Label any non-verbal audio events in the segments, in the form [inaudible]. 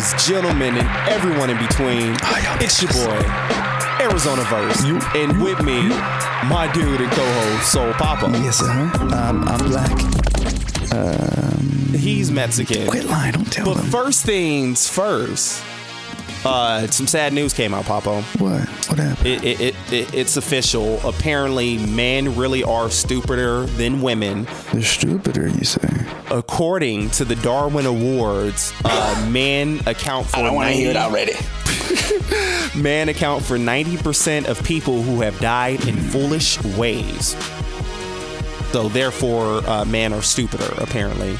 ladies, gentlemen, and everyone in between, it's your boy, Arizona Verse. and with me, my dude and co-host, Soul Papo. Yes, sir. Um, I'm black. Um, He's Mexican. Quit lying. Don't tell me. But them. first things first, uh, some sad news came out, Papo. what? What happened? It, it, it, it, it's official. Apparently, men really are stupider than women. They're stupider, you say? According to the Darwin Awards, uh, men [laughs] account for 90 already. men account for 90% of people who have died in foolish ways. So therefore, uh, men are stupider, apparently.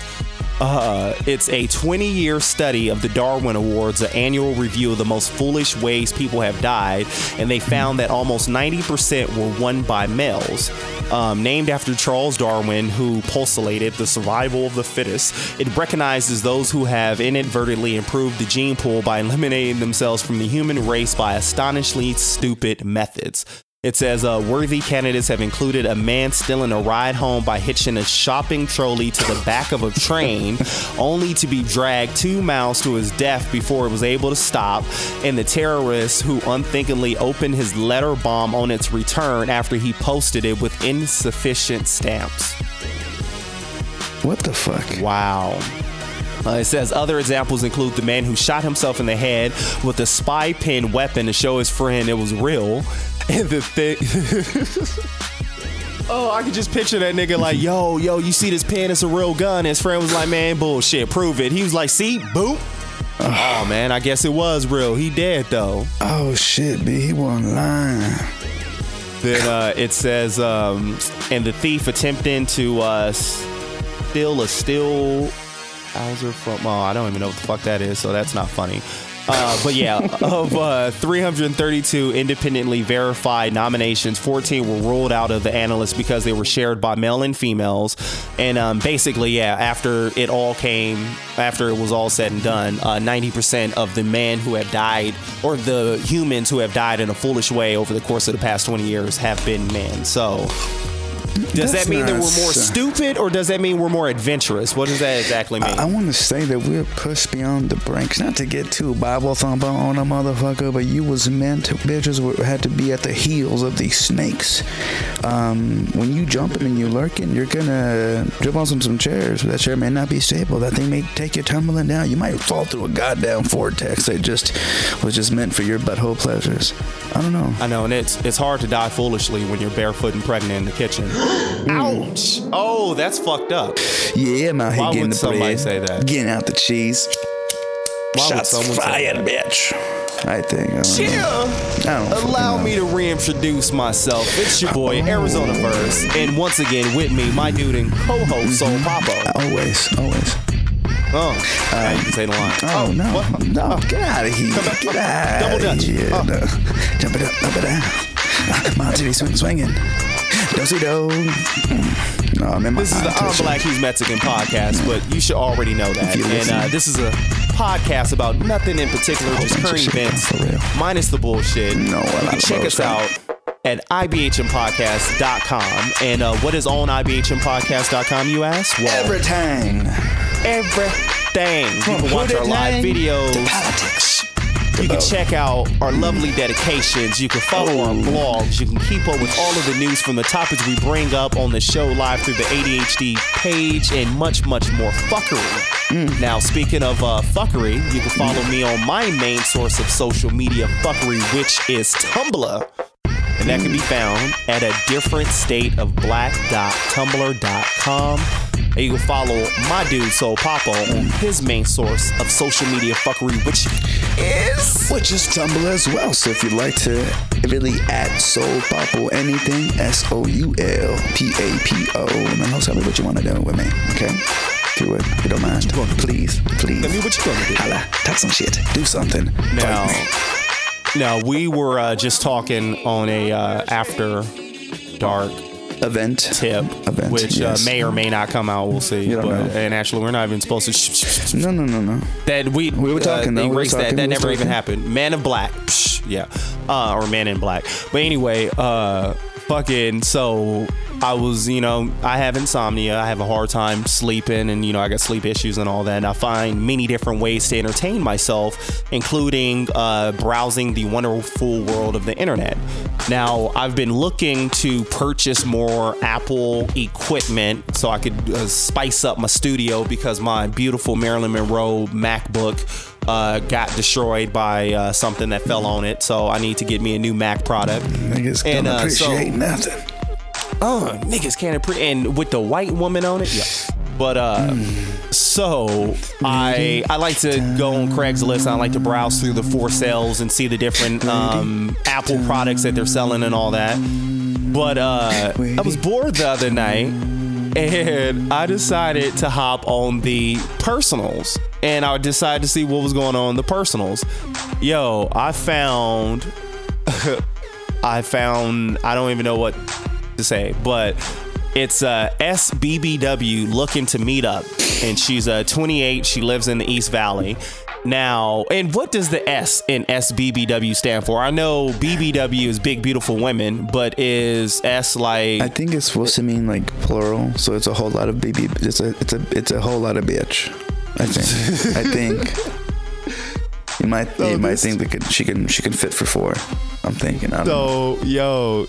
Uh, it's a 20 year study of the Darwin Awards, an annual review of the most foolish ways people have died, and they found that almost 90% were won by males. Um, named after Charles Darwin, who postulated the survival of the fittest, it recognizes those who have inadvertently improved the gene pool by eliminating themselves from the human race by astonishingly stupid methods. It says uh, worthy candidates have included a man stealing a ride home by hitching a shopping trolley to the back of a train, [laughs] only to be dragged two miles to his death before it was able to stop, and the terrorist who unthinkingly opened his letter bomb on its return after he posted it with insufficient stamps. What the fuck? Wow. Uh, it says other examples include the man who shot himself in the head with a spy pen weapon to show his friend it was real. And [laughs] the thing. [laughs] oh, I could just picture that nigga like, yo, yo, you see this pen? It's a real gun. His friend was like, man, bullshit, prove it. He was like, see, boop. oh, man, I guess it was real. He dead, though. Oh shit, B. He wasn't lying. Then uh, it says, um, and the thief attempting to uh, steal a steel hawser from. Oh, I don't even know what the fuck that is, so that's not funny. Uh, but yeah, of uh, 332 independently verified nominations, 14 were ruled out of the analysts because they were shared by male and females. And um, basically, yeah, after it all came, after it was all said and done, uh, 90% of the men who have died, or the humans who have died in a foolish way over the course of the past 20 years, have been men. So. Does That's that mean that we're more stupid, or does that mean we're more adventurous? What does that exactly mean? I want to say that we're pushed beyond the brakes. Not to get too Bible thumper on a motherfucker, but you was meant to, bitches were, had to be at the heels of these snakes. Um, when you jumping and you lurking, you're gonna jump on some, some chairs. That chair may not be stable. That thing may take you tumbling down. You might fall through a goddamn vortex that just was just meant for your butthole pleasures. I don't know. I know, and it's it's hard to die foolishly when you're barefoot and pregnant in the kitchen. [laughs] Ouch! Oh, that's fucked up. Yeah, I'm out here Why getting would the somebody bread, say that? getting out the cheese. Why would Shots someone say fired, that? bitch. I think. I don't know. I don't fucking Allow know. me to reintroduce myself. It's your boy Arizona Verse, and once again with me, my dude and co-host Soul mm-hmm. Papo. Always, always. Oh, now you can say the line. Oh, no, what? no, get out of here. back. Get out Double of Dutch. Uh. here. Oh. No. Jump it up, up it down. Monty swing swinging. Do do. No, I'm in my This is the I'm. Black He's Mexican podcast, but you should already know that. And uh, this is a podcast about nothing in particular, just current events, minus the bullshit. No, you can check us out at ibhmpodcast.com. And uh, what is on ibhmpodcast.com, you ask? Well, Everything. everything. You can watch our live videos. Politics. You can check out our lovely dedications. You can follow our blogs. You can keep up with all of the news from the topics we bring up on the show live through the ADHD page and much, much more fuckery. Now, speaking of uh, fuckery, you can follow me on my main source of social media fuckery, which is Tumblr. And that can be found at a different state of black.tumblr.com. And you can follow my dude Soul Papo on his main source of social media fuckery, which is Which is Tumblr as well. So if you'd like to really add Soul Pop or anything, S O U L P A P O, and then tell me what you want to do with me, okay? Do it. If you don't mind. Please, please. Tell me what you gonna do. Holla, talk some shit. Do something. Now, Fight me. now we were uh, just talking on a uh, after dark Event. tip, Event, which yes. uh, may or may not come out. We'll see. You don't But, know. and actually, we're not even supposed to. Sh- sh- sh- No, no, no, no. that we We were talking, uh, though. We that. talking, That we never were even happened. Man in Black. Yeah. Uh, or Man in Black. But anyway, uh, fucking so I was, you know, I have insomnia. I have a hard time sleeping, and you know, I got sleep issues and all that. And I find many different ways to entertain myself, including uh, browsing the wonderful world of the internet. Now, I've been looking to purchase more Apple equipment so I could uh, spice up my studio because my beautiful Marilyn Monroe MacBook uh, got destroyed by uh, something that fell on it. So I need to get me a new Mac product. Niggas And, uh, appreciate so- nothing. Oh, niggas can't appreciate. And with the white woman on it, yeah. But uh, so I I like to go on Craigslist. I like to browse through the for sales and see the different um, Apple products that they're selling and all that. But uh, I was bored the other night, and I decided to hop on the personals, and I decided to see what was going on in the personals. Yo, I found [laughs] I found I don't even know what to say, but it's a SBBW looking to meet up, and she's uh, 28. She lives in the East Valley. Now, and what does the S in SBBW stand for? I know BBW is Big Beautiful Women, but is S like I think it's supposed to mean like plural, so it's a whole lot of baby. It's a it's a it's a whole lot of bitch. I think. [laughs] I think. You might you might think that could, she can she can fit for four. I'm thinking. I don't know. So, yo,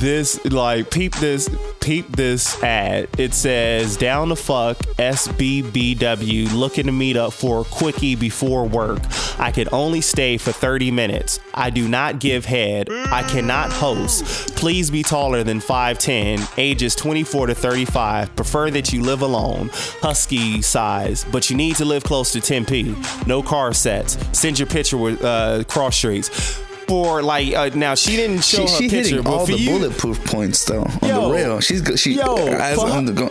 this like peep this peep this ad. It says down the fuck SBBW looking to meet up for a quickie before work. I could only stay for 30 minutes. I do not give head. I cannot host. Please be taller than 5'10, ages 24 to 35. Prefer that you live alone. Husky size, but you need to live close to Tempe. No car sets. Send your picture with uh, cross streets. For like uh, now, she didn't show She, her she picture, hitting but all for the you, bulletproof points though on Yo. the rail. She's good. She Yo, fuck. on the go.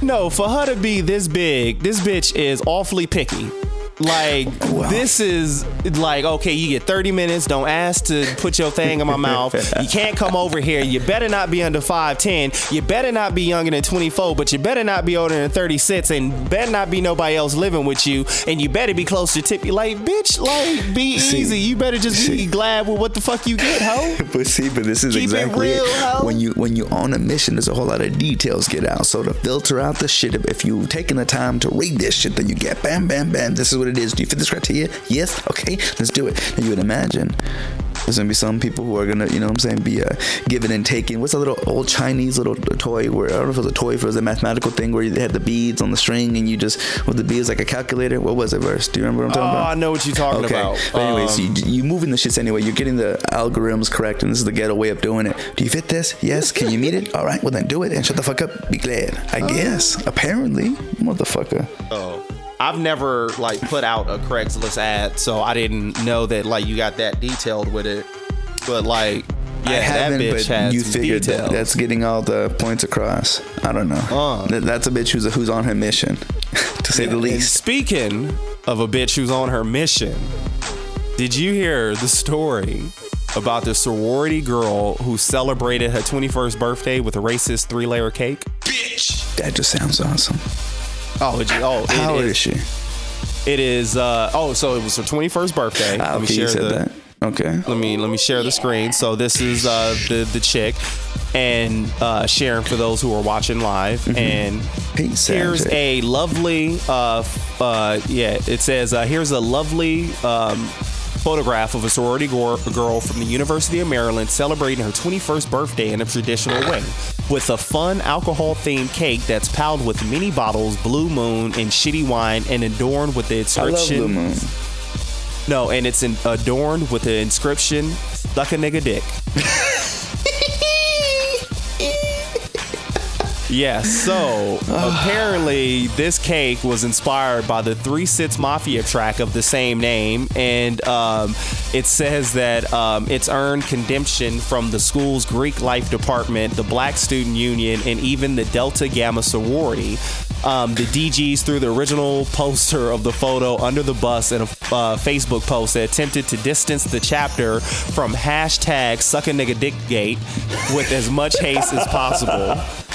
[laughs] no, for her to be this big, this bitch is awfully picky. Like Wow. this is like okay, you get 30 minutes. Don't ask to put your thing in my mouth. You can't come over here. You better not be under 5'10. You better not be younger than 24, but you better not be older than 36, and better not be nobody else living with you. And you better be close to tip. Like bitch, like be See, easy. You better just be glad with what the fuck you get, ho. [laughs] But see, but this is Keep it exactly real, ho. when you when you on a mission. There's a whole lot of details get out. So to filter out the shit, if you taking the time to read this shit, then you get bam, bam, bam. This is what it is. Do you fit this criteria? Yes. Okay, let's do it. And you would imagine. There's gonna be some people who are gonna, you know what I'm saying, be uh, giving and taking. What's a little old Chinese little toy where, I don't know if it was a toy, if it was a mathematical thing where they had the beads on the string and you just, with the beads like a calculator. What was it, verse? Do you remember what I'm Oh, talking about? I know what you're talking Okay. about. But anyways, Um, you, you moving the shits anyway. You're getting the algorithms correct, and this is the ghetto way of doing it. Do you fit this? Yes. Can you meet it? All right. Well, then do it and shut the fuck up. Be glad. I guess. Apparently, motherfucker. Oh. I've never like put out a Craigslist ad, so I didn't know that like you got that detailed with it. But like, yeah, I that haven't, bitch but has you some figured that details. that's getting all the points across. I don't know. Uh. That- that's a bitch who's who's on her mission, [laughs] to say the least. speaking of a bitch who's on her mission, did you hear the story about the sorority girl who celebrated her 21st birthday with a racist three-layer cake? Bitch. That just sounds awesome. Oh, it, oh, How old is- is she? It is. Uh, oh, so it was her 21st birthday. Me okay, you said the- that. Okay. let me let me share the screen. So this is uh, the the chick, and uh, sharing for those who are watching live. Mm-hmm. And here's a lovely, uh, uh, yeah, it says uh, here's a lovely. Um, Photograph of a sorority girl from the University of Maryland celebrating her 21st birthday in a traditional way with a fun alcohol themed cake that's piled with mini bottles, Blue Moon, and shitty wine, and adorned with the I love inscription. Blue Moon. No, and it's in, adorned with the inscription "Suck a nigga dick." [laughs] yeah. So [sighs] apparently, this cake was inspired by the Three Six Mafia track of the same name, and um, it says that um, it's earned condemnation from the school's Greek life department, the Black Student Union, and even the Delta Gamma sorority. Um, the DGs threw the original poster of the photo under the bus in a uh, Facebook post that attempted to distance the chapter from hashtag suck a nigga dick gate with as much haste as possible. [laughs]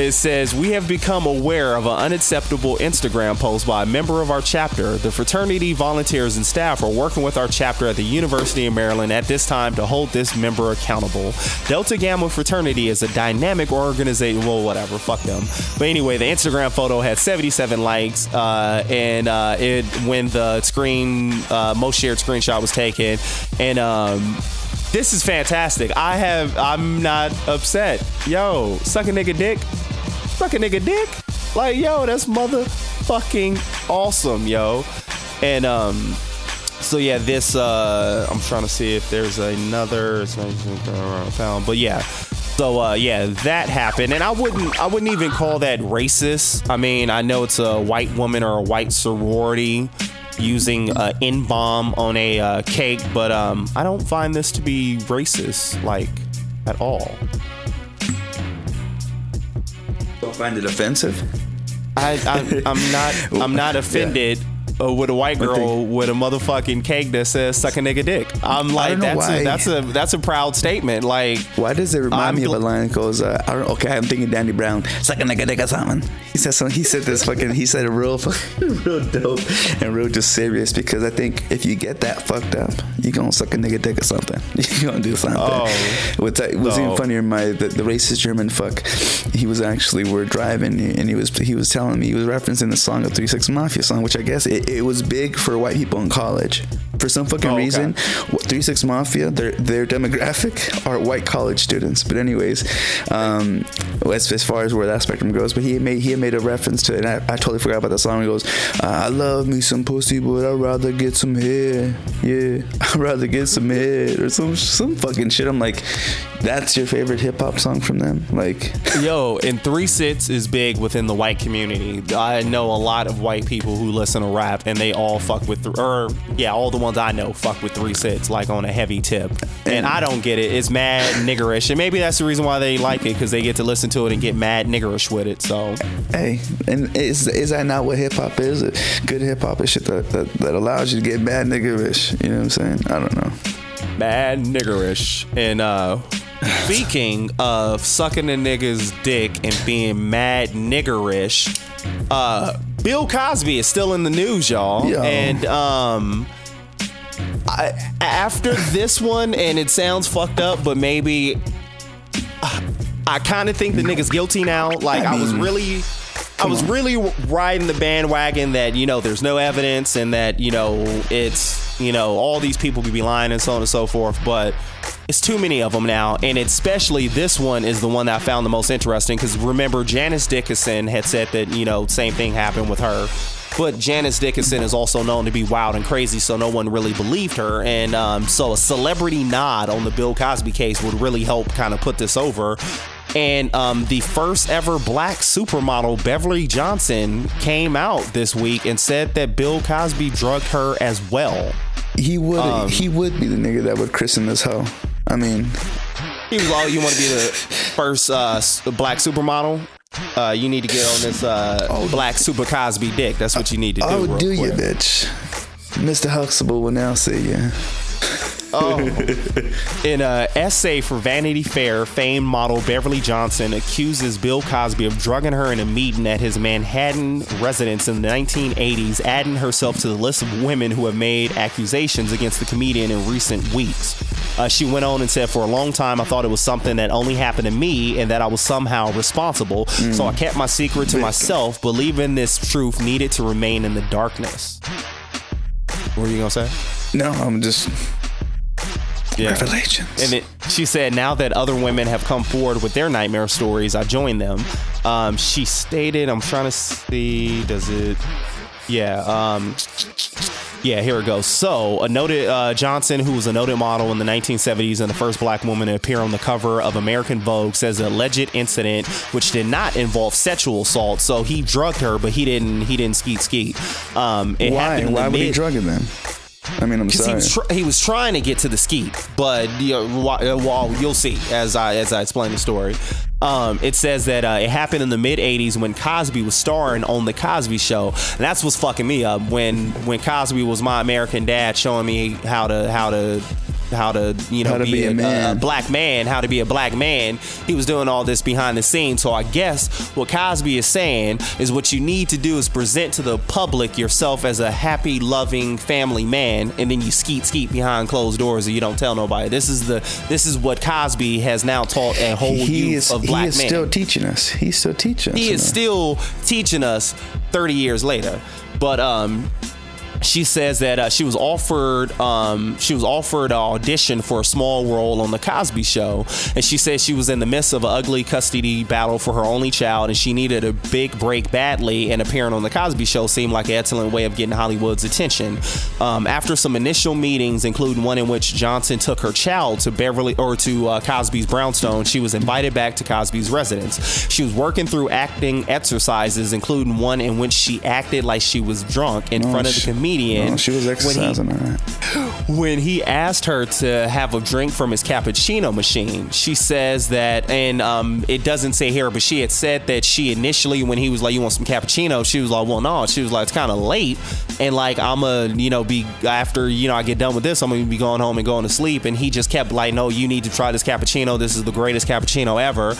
It says, We have become aware of an unacceptable Instagram post by a member of our chapter. The fraternity volunteers and staff are working with our chapter at the University of Maryland at this time to hold this member accountable. Delta Gamma Fraternity is a dynamic organization. Well, whatever, fuck them. But anyway, the Instagram photo had 77 likes, uh, and uh, it when the screen uh, most shared screenshot was taken, and um, this is fantastic. I have. I'm not upset. Yo, suck a nigga dick. Suck a nigga dick. Like yo, that's motherfucking awesome, yo. And um, so yeah, this. Uh, I'm trying to see if there's another. Found, but yeah. So uh, yeah, that happened, and I wouldn't I wouldn't even call that racist. I mean, I know it's a white woman or a white sorority using uh, N bomb on a uh, cake, but um, I don't find this to be racist like at all. Don't find it offensive. I, I I'm not [laughs] I'm not offended. Uh, with a white girl with a motherfucking cake that says "suck a nigga dick." I'm like, that's a, that's a that's a proud statement. Like, Why does it remind I'm me of gl- a line that goes, uh, I don't, okay, I'm thinking Danny Brown, suck a nigga dick or something. He said something, he said this fucking, he said it real, fucking- [laughs] real dope and real just serious because I think if you get that fucked up, you gonna suck a nigga dick or something. [laughs] you gonna do something. Oh. What's that, was even No. funnier, my, the, the racist German fuck, he was actually, we're driving and he was, he was telling me, he was referencing the song, a 3 6 Mafia song, which I guess it, it was big for white people in college. For some fucking Oh, okay. reason, Three Six Mafia, their their demographic [laughs] are white college students. But anyways, um, as, as far as where that spectrum goes, but he made he made a reference to it. And I, I totally forgot about that song. He goes, "I love me some pussy, but I'd rather get some head. Yeah, [laughs] I'd rather get some head or some some fucking shit." I'm like, that's your favorite hip hop song from them? Like, [laughs] Yo, and three six is big within the white community. I know a lot of white people who listen to rap, and they all fuck with, th- or yeah, all the ones I know fuck with three six, like on a heavy tip. And I don't get it. It's mad niggerish, and maybe that's the reason why they like it because they get to listen to it and get mad niggerish with it. So hey, and is is that not what hip hop is? Good hip hop is shit that, that that allows you to get mad niggerish. You know what I'm saying? I don't know. mad niggerish. And uh [sighs] speaking of sucking a nigga's dick and being mad niggerish, uh Bill Cosby is still in the news, y'all. Yo. And um I, after this one, and it sounds fucked up, but maybe uh, I kind of think the nigga's guilty now. Like I, was mean, really, I was really riding the bandwagon that you know there's no evidence and that you know it's you know all these people could be lying and so on and so forth, but. It's too many of them now, and especially this one is the one that I found the most interesting because remember Janice Dickinson had said that you know same thing happened with her, but Janice Dickinson is also known to be wild and crazy, so no one really believed her. And um, so a celebrity nod on the Bill Cosby case would really help kind of put this over. And um, the first ever black supermodel, Beverly Johnson, came out this week and said that Bill Cosby drugged her as well. He would Um, he would be the nigga that would christen this hoe. I mean, He was all, you want to be the [laughs] first uh, black supermodel? Uh, you need to get on this uh, black super Cosby dick. That's what you need to do. oh, do you, bitch? Mr. Huxtable will now see you. [laughs] In an essay for Vanity Fair, famed model Beverly Johnson accuses Bill Cosby of drugging her in a meeting at his Manhattan residence in the 1980s, adding herself to the list of women who have made accusations against the comedian in recent weeks. Uh, she went on and said, For a long time, I thought it was something that only happened to me and that I was somehow responsible. So I kept my secret to myself, believing this truth needed to remain in the darkness. What were you going to say? No, I'm just Yeah. revelations. And it, she said, now that other women have come forward with their nightmare stories, I joined them. Um, she stated, I'm trying to see, does it? Yeah. Um, yeah, here it goes. So, a noted uh, Johnson, who was a noted model in the 1970s and the first black woman to appear on the cover of American Vogue, says the alleged incident, which did not involve sexual assault, so he drugged her, but he didn't. He didn't skeet skeet. Um, it Why? Why the would he mid- drug him then? I mean, I'm because he was tr- he was trying to get to the skeet, but you know, wh- uh, well, you'll see as I as I explain the story. Um, it says that uh, it happened in the mid '80s when Cosby was starring on the Cosby Show, and that's what's fucking me up. When when Cosby was my American dad, showing me how to how to how to you know How to be, be a a, a black man, how to be a black man. He was doing all this behind the scenes. So I guess what Cosby is saying is what you need to do is present to the public yourself as a happy, loving family man, and then you skeet skeet behind closed doors and you don't tell nobody. This is the this is what Cosby has now taught a whole he youth is of he black is men. still teaching us. He's still teaching us. he you is know. still teaching us 30 years later. But um she says that uh, she was offered um, she was offered an audition for a small role on the Cosby Show, and she said she was in the midst of an ugly custody battle for her only child, and she needed a big break badly. And appearing on the Cosby Show seemed like an excellent way of getting Hollywood's attention. Um, after some initial meetings, including one in which Johnson took her child to Beverly or to uh, Cosby's brownstone, she was invited back to Cosby's residence. She was working through acting exercises, including one in which she acted like she was drunk in No, front of the she- comedian. No, she was when he- exercising. all right. when he asked her to have a drink from his cappuccino machine, she says that, and um, it doesn't say here, but she had said that she initially, when he was like, "You want some cappuccino?" She was like, "Well, no." She was like, "It's kind of late, and like I'm a, you know, be after you know I get done with this, I'm gonna be going home and going to sleep." And he just kept like, "No, you need to try this cappuccino. This is the greatest cappuccino ever."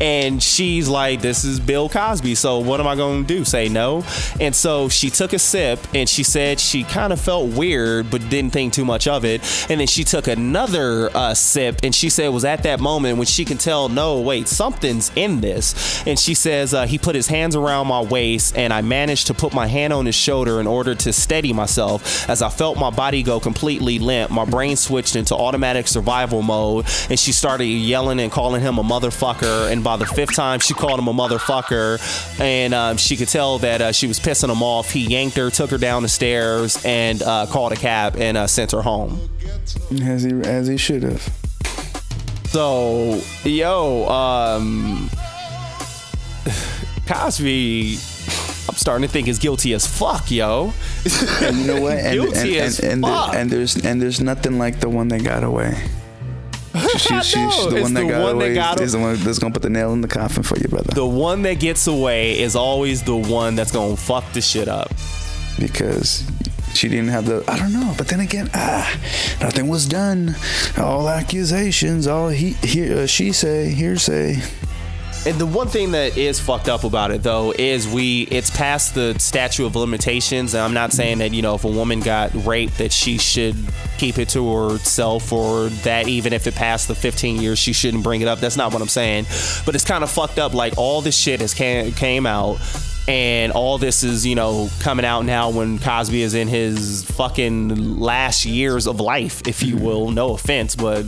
And she's like, "This is Bill Cosby, so what am I going to do? Say no?" And so she took a sip, and she said she kind of felt weird, but didn't think too much of it. And then she took another uh, sip, and she said it was at that moment when she can tell, no, wait, something's in this. And she says uh, he put his hands around my waist, and I managed to put my hand on his shoulder in order to steady myself. As I felt my body go completely limp, my brain switched into automatic survival mode, and she started yelling and calling him a motherfucker. And by the fifth time, she called him a motherfucker, and um, she could tell that uh, she was pissing him off. He yanked her, took her down the stairs, and uh, called a cab and uh, sent her home. As he as he should have. So, yo, um, Cosby, I'm starting to think is guilty as fuck, yo. And you know what? And Guilty and, as and, and, there- fuck. and there's and there's nothing like the one that got away. She, she, [laughs] she's the one that the got one that away. got is the one that's gonna put the nail in the coffin for you, brother. The one that gets away is always the one that's gonna fuck the shit up. Because she didn't have the I don't know. But then again, ah, nothing was done. All accusations, all he, he uh, she say, hearsay. And the one thing that is fucked up about it though is we it's past the statute of limitations and I'm not saying that you know if a woman got raped that she should keep it to herself or that even if it passed the 15 years she shouldn't bring it up that's not what I'm saying but it's kind of fucked up like all this shit has came, came out and all this is you know coming out now when Cosby is in his fucking last years of life if you will no offense but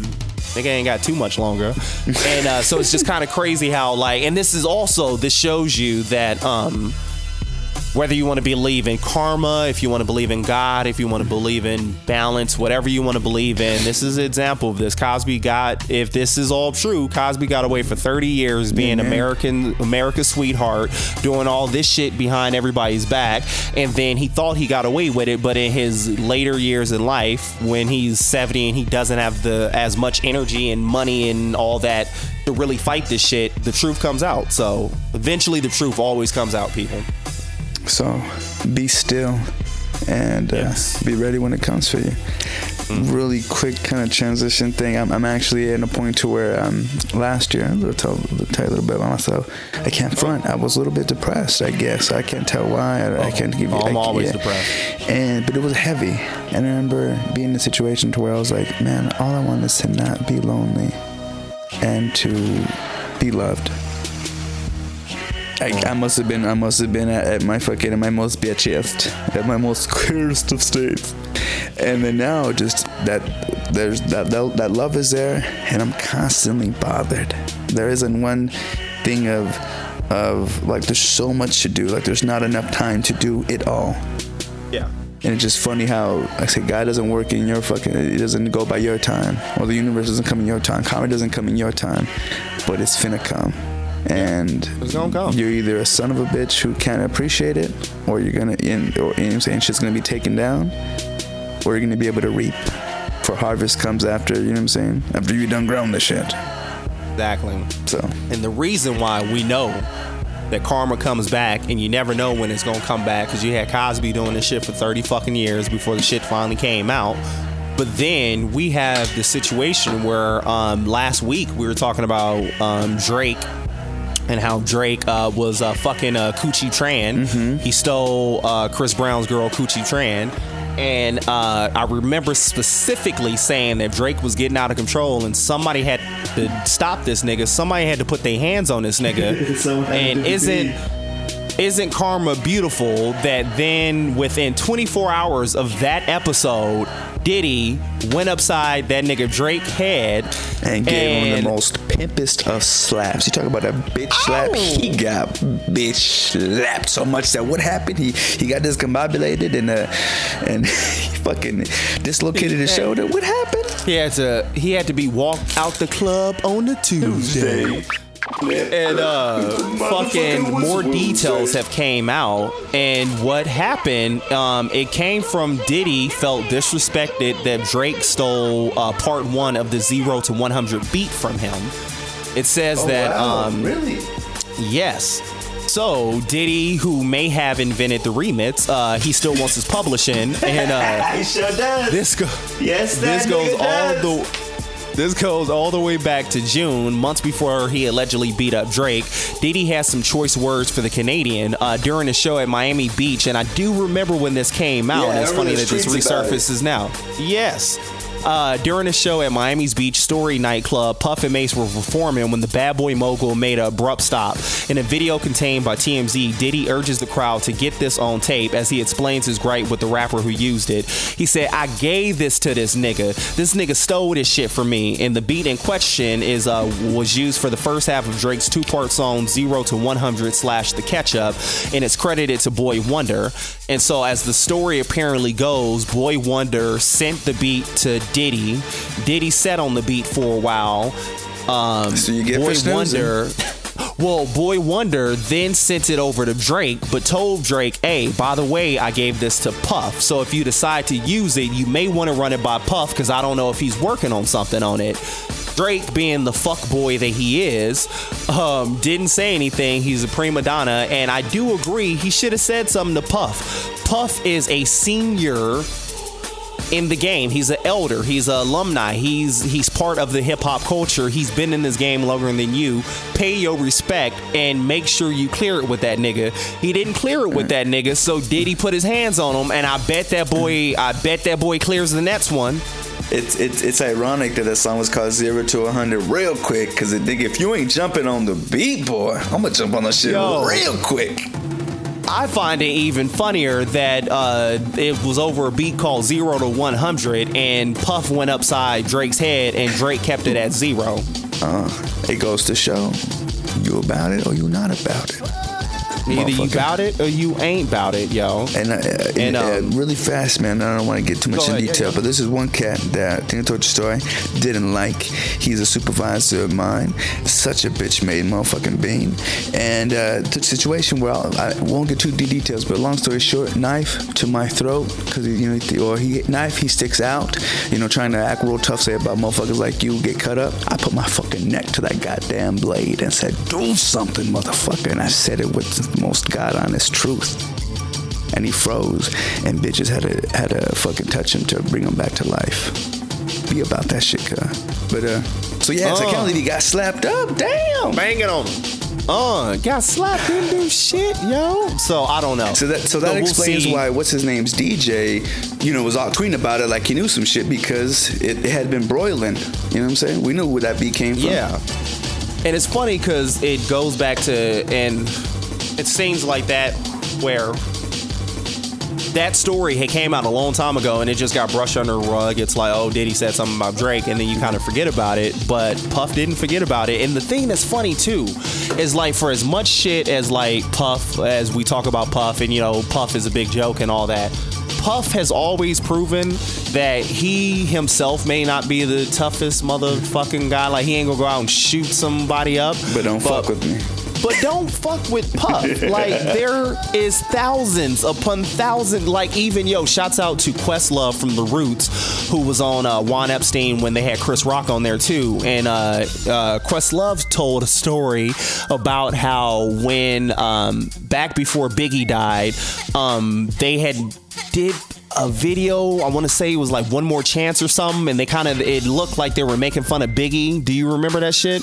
think Nigga ain't got too much longer. and uh, so it's just kind of crazy how like and this is also this shows you that um whether you want to believe in karma, if you want to believe in God, if you want to believe in balance, whatever you want to believe in, this is an example of this. Cosby got, if this is all true, Cosby got away for 30 years being. American, America's sweetheart, doing all this shit behind everybody's back, and then he thought he got away with it, but in his later years in life, when he's 70 and he doesn't have the as much energy and money and all that to really fight this shit, the truth comes out. So eventually, the truth always comes out, people. So be still and uh, Yes. be ready when it comes for you. Really quick kind of transition thing. I'm, I'm actually at a point to where um, last year, I'll tell, tell you a little bit about myself. I can't front. I was a little bit depressed, I guess. I can't tell why. I, I can't give you. I'm I, always depressed. And but it was heavy. And I remember being in a situation to where I was like, man, all I want is to not be lonely and to be loved. I, I must have been I must have been at, at my fucking at my most bitchiest at my most [laughs] cursed of states. And then now just that there's that, that that love is there and I'm constantly bothered. There isn't one thing of of like there's so much to do. Like there's not enough time to do it all. Yeah. and it's just funny how like I say God doesn't work in your fucking it doesn't go by your time. Or the universe doesn't come in your time. Karma doesn't come in your time. But it's finna come and It's gonna come. you're either a son of a bitch who can't appreciate it or you're gonna in or you know what I'm saying? Shit's gonna be taken down or you're gonna be able to reap for harvest comes after you know what I'm saying? After you done grown the shit. Exactly. so. And the reason why we know that karma comes back and you never know when it's gonna come back because you had Cosby doing this shit for 30 fucking years before the shit finally came out. But then we have the situation where um, last week we were talking about um, Drake and how Drake uh, was uh, fucking uh, Coochie Tran. Mm-hmm. He stole uh, Chris Brown's girl Coochie Tran. And uh, I remember specifically saying that Drake was getting out of control and somebody had to stop this nigga. Somebody had to put their hands on this nigga. [laughs] And isn't be. isn't karma beautiful that then within 24 hours of that episode, Diddy went upside that nigga Drake head and gave him the most pimpest of slaps. You talk about a bitch slap. He got bitch slapped so much that what happened? He he got discombobulated and uh and [laughs] he fucking dislocated his shoulder. What happened? He had to he had to be walked out the club on the Tuesday. And uh fucking more details have came out and what happened um it came from Diddy felt disrespected that Drake stole uh, part 1 of the 0 to 100 beat from him. It says that um really? Yes. So Diddy, who may have invented the remix, uh, he still wants his publishing, and uh, [laughs] he sure does. this go- Yes, this goes all does. the this goes all the way back to June, months before he allegedly beat up Drake. Diddy has some choice words for the Canadian uh, during a show at Miami Beach, and I do remember when this came out. Yeah, and it's funny that this resurfaces now. Yes. Uh, during a show at Miami's Beach Story nightclub, Puff and Mace were performing when the bad boy mogul made an abrupt stop. In a video contained by TMZ, Diddy urges the crowd to get this on tape as he explains his gripe with the rapper who used it. He said, I gave this to this nigga. This nigga stole this shit from me. And the beat in question is uh, was used for the first half of Drake's two-part song Zero to 100 slash The Catch Up, and it's credited to Boy Wonder. And so as the story apparently goes, Boy Wonder sent the beat to Diddy. Diddy sat on the beat for a while. Um, So you get Boy. Wonder. [laughs] Well, Boy Wonder then sent it over to Drake, but told Drake, hey, by the way, I gave this to Puff. So if you decide to use it, you may want to run it by Puff because I don't know if he's working on something on it. Drake, being the fuck boy that he is, um, didn't say anything. He's a prima donna, and I do agree he should have said something to Puff. Puff is a senior in the game. He's an elder. He's an alumni. He's he's part of the hip hop culture. He's been in this game longer than you. Pay your respect and make sure you clear it with that nigga. He didn't clear it with that nigga, so did he put his hands on him? And I bet that boy, I bet that boy clears the next one. It's it's it's ironic that that song was called Zero to hundred real quick, cause if you ain't jumping on the beat, boy, I'm gonna jump on that shit Yo. real quick. I find it even funnier that uh, it was over a beat called Zero to 100, and Puff went upside Drake's head, and Drake kept it at zero. Uh, it goes to show you about it or you not about it. Either you bout it or you ain't bout it, yo. And, uh, And, and, uh, um, really fast, man. I don't want to get too much in ahead, detail, yeah. but this is one cat that I think I told you story. Didn't like. He's a supervisor of mine. Such a bitch made motherfucking bean. And uh, the situation where I'll, I won't get too deep details, but long story short, knife to my throat because you know, or he knife he sticks out. You know, trying to act real tough, say about motherfuckers like you get cut up. I put my fucking neck to that goddamn blade and said, "Do something, motherfucker." And I said it with the most god honest truth and he froze, and bitches had to had to fucking touch him to bring him back to life. Be about that shit, cuz. But uh, so yeah, so I Uh. can't believe he got slapped up. Damn. Bang it on him. Uh, got slapped, didn't do shit, yo. So I don't know. So that so that we'll explains see. why what's his name's DJ, you know, was out tweeting about it like he knew some shit because it, it had been broiling. You know what I'm saying? We knew where that beat came from. Yeah. And it's funny because it goes back to, and it seems like that where that story had came out a long time ago and it just got brushed under the rug. It's like, oh, Diddy said something about Drake, and then you kind of forget about it. But Puff didn't forget about it. And the thing that's funny too is like for as much shit as like Puff, as we talk about Puff, and you know, Puff is a big joke and all that. Puff has always proven that he himself may not be the toughest motherfucking guy. Like he ain't gonna go out and shoot somebody up. But don't fuck with me. But don't fuck with Puff. [laughs] Like there is thousands upon thousands. Like even yo, shouts out to Questlove from The Roots, who was on uh, Juan Epstein when they had Chris Rock on there too. And uh, uh, Questlove told a story about how when um, back before Biggie died, um, they had did a video. I want to say it was like one more chance or something, and they kind of it looked like they were making fun of Biggie. Do you remember that shit?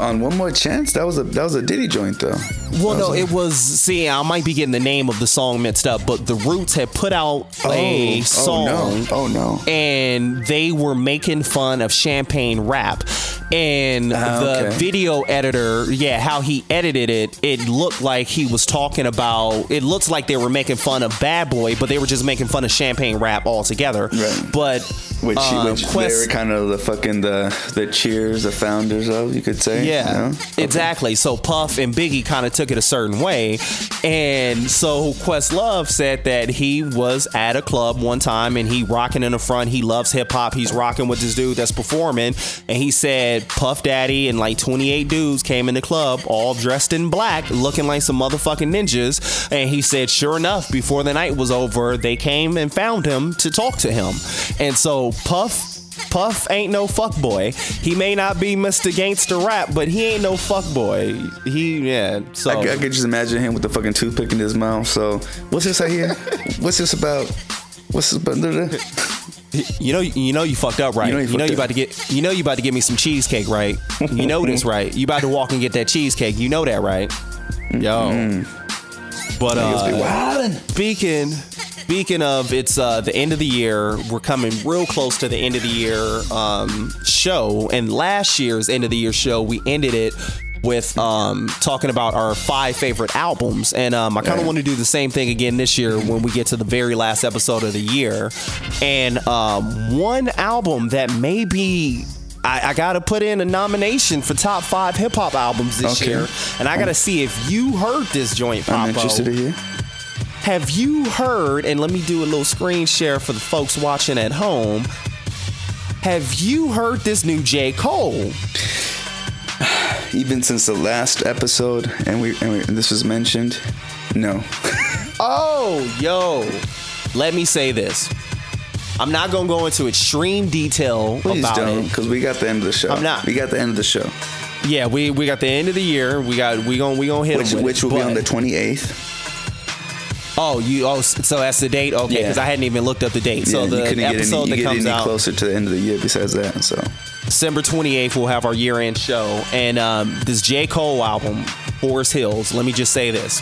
On one more chance, that was a that was a Diddy joint though. Well, no, a- it was. See, I might be getting the name of the song mixed up, but the Roots had put out a oh, song. Oh no! Oh no! and they were making fun of champagne rap and Ah, the okay. video editor yeah how he edited it it looked like he was talking about it looks like they were making fun of bad boy but they were just making fun of champagne rap altogether Right. but Which, um, which they were kind of the fucking the the cheers, the founders of, you could say. Yeah, you know? exactly. So Puff and Biggie kind of took it a certain way, and so Questlove said that he was at a club one time and he rocking in the front. He loves hip hop. He's rocking with this dude that's performing, and he said Puff Daddy and like 28 dudes came in the club all dressed in black, looking like some motherfucking ninjas. And he said, sure enough, before the night was over, they came and found him to talk to him, and so Puff. Puff ain't no fuck boy. He may not be Mr. Gangster Rap, but he ain't no fuck boy. He yeah. So I, I could just imagine him with the fucking toothpick in his mouth. So, what's this I hear? what's this about? What's this about? you know you know you fucked up, right? You know You you know you, fucked about to get you know you about to give me some cheesecake, right? You know this, right? You about to walk and get that cheesecake. You know that, right? Yo. Mm-hmm. But uh, speaking speaking of it's uh the end of the year. We're coming real close to the end of the year um show. And last year's end of the year show we ended it with um talking about our five favorite albums. And um I kind of want to do the same thing again this year when we get to the very last episode of the year. And um one album that may be I, I gotta put in a nomination for top five hip hop albums this Okay. year, and I gotta see if you heard this joint. Papo. I'm interested to hear. Have you heard, and let me do a little screen share for the folks watching at home. Have you heard this new J. Cole? [sighs] Even since the last episode, and we and, we, and this was mentioned, no. [laughs] Oh, yo. Let me say this. I'm not gonna go into extreme detail Please about don't, it. because we got the end of the show. I'm not. We got the end of the show, Yeah, we we got the end of the year. We got we gonna we gonna hit which which it, will be on the 28th. Oh, you oh so that's the date? Okay, Yeah. because I hadn't even looked up the date. So yeah, the episode any, that comes out closer to the end of the year besides that. So December 28th, we'll have our year end show. And um, this J. Cole album, Forest Hills, let me just say this.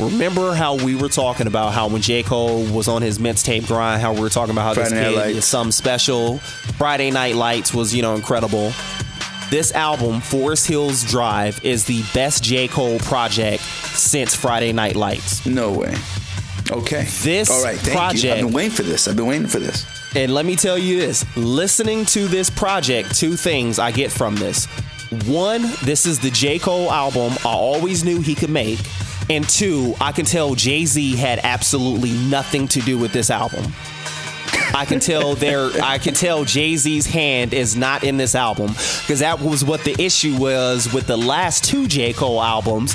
Remember how we were talking about how when J. Cole was on his mixtape grind, how we were talking about how Friday this kid is some special. Friday Night Lights was, you know, incredible. This album, Forest Hills Drive, is the best J. Cole project since Friday Night Lights. no way. Okay. This All right. Thank you. I've been waiting for this. I've been waiting for this. And let me tell you this listening to this project, two things I get from this. One, this is the J. Cole album I always knew he could make. And two, I can tell Jay Z had absolutely nothing to do with this album. I can tell there. I can tell Jay Z's hand is not in this album because that was what the issue was with the last two J Cole albums.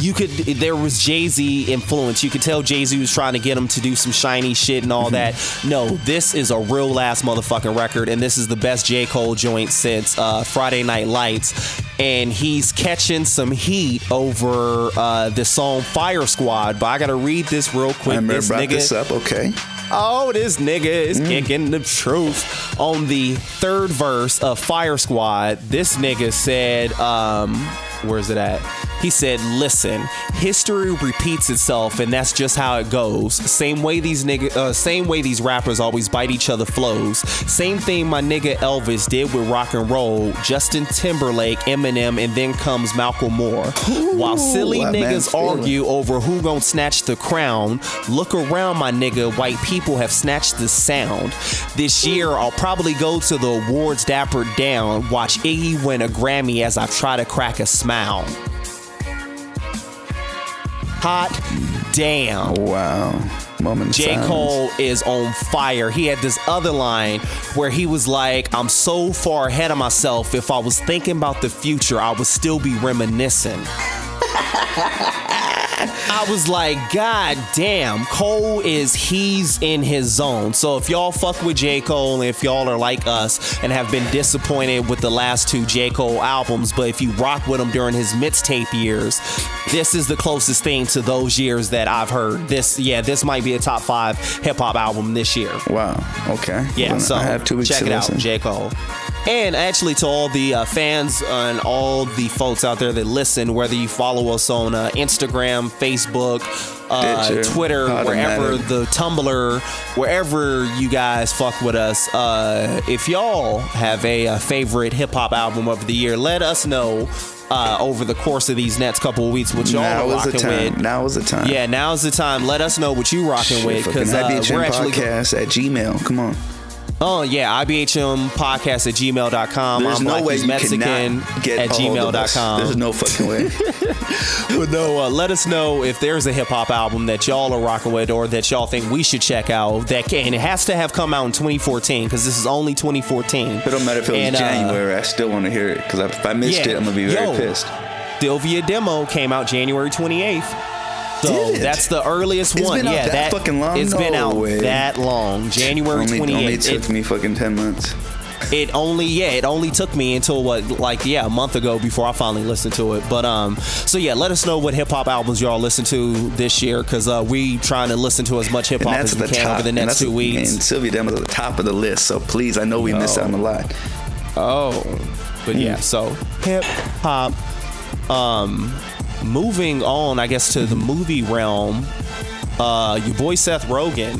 You could there was Jay Z influence. You could tell Jay Z was trying to get him to do some shiny shit and all that. No, this is a real ass motherfucking record, and this is the best J Cole joint since uh, Friday Night Lights. And he's catching some heat over uh, the song Fire Squad. But I gotta read this real quick. I remember this brought nigga, this up. Okay. Oh, this nigga is kicking the truth. On the third verse of Fire Squad, this nigga said, um, where's it at? He said, listen, history repeats itself and that's just how it goes. Same way these nigga uh, same way these rappers always bite each other flows. Same thing my nigga Elvis did with rock and roll, Justin Timberlake, Eminem, and then comes Macklemore. While silly niggas argue over who gon' snatch the crown. Look around, my nigga. White people have snatched the sound. This year, I'll probably go to the awards dapper down. Watch Iggy win a Grammy as I try to crack a smile. Hot damn. Oh, wow. Moment. J. Cole is on fire. He had this other line where he was like, I'm so far ahead of myself. If I was thinking about the future, I would still be reminiscing. [laughs] I was like, God damn, Cole is he's in his zone. So if y'all fuck with J. Cole, and if y'all are like us and have been disappointed with the last two J. Cole albums, but if you rock with him during his mixtape years, this is the closest thing to those years that I've heard. This, yeah, this might be a top five hip hop album this year. Wow. Okay. Yeah, Well, so I have two weeks check to it listen. out, J. Cole. And actually, to all the uh, fans and all the folks out there that listen, whether you follow us on uh, Instagram, Facebook, uh, Twitter, wherever the Tumblr, wherever you guys fuck with us, uh, if y'all have a, uh favorite hip hop album of the year, let us know uh, over the course of these next couple of weeks what y'all Now are is the rocking time. with. Now is the time. Yeah, now's the time. Let us know what you rocking with because uh, we're actually. podcast at Gmail. Come on. Oh yeah, IBHM podcast at gmail.com. There's I'm no way Mexican get at a hold of us. gmail.com. There's no fucking way. But [laughs] [laughs] no, uh, let us know if there's a hip hop album that y'all are rocking with or that y'all think we should check out. That can, it has to have come out in 2014 because this is only 2014. It don't matter if it was And, uh, January. I still want to hear it because if I missed Yeah. it, I'm gonna be very Yo. pissed. Cilvia Demo came out January 28th. So Did it? that's the earliest It's one. been out yeah, that fucking long? It's been out way. that long. January Only, 28th. only It- took me fucking ten months. it only yeah it only took me until what like yeah a month ago before i finally listened to it but um so yeah let us know what hip-hop albums y'all listen to this year because uh we trying to listen to as much hip-hop as we can top. over the next that's- two weeks And Cilvia Demo's at the top of the list. So please, I know we missed out on a lot. oh but Hmm. yeah so hip-hop um moving on i guess to the movie realm uh your boy seth rogen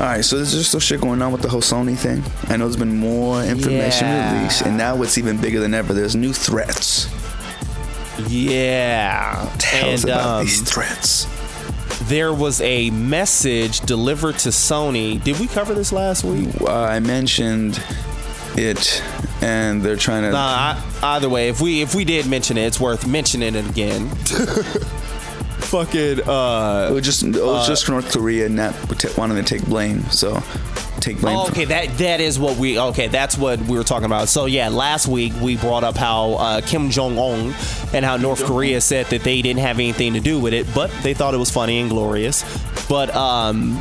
All right, so there's just still shit going on with the whole Sony thing. I know there's been more information Yeah. released, and now it's even bigger than ever. There's new threats. yeah Tell us about um, these threats. there was a message delivered to Sony. Did we cover this last week? Uh, I mentioned it, and they're trying to. Nah, I, either way, if we if we did mention it, it's worth mentioning it again. [laughs] Fucking it uh was just it was just North Korea not wanting to take blame. So take blame. oh, okay, that that is what we okay. That's what we were talking about. So yeah, last week we brought up how uh, Kim Jong Un and how North Korea said that they didn't have anything to do with it, but they thought it was funny and glorious. But um,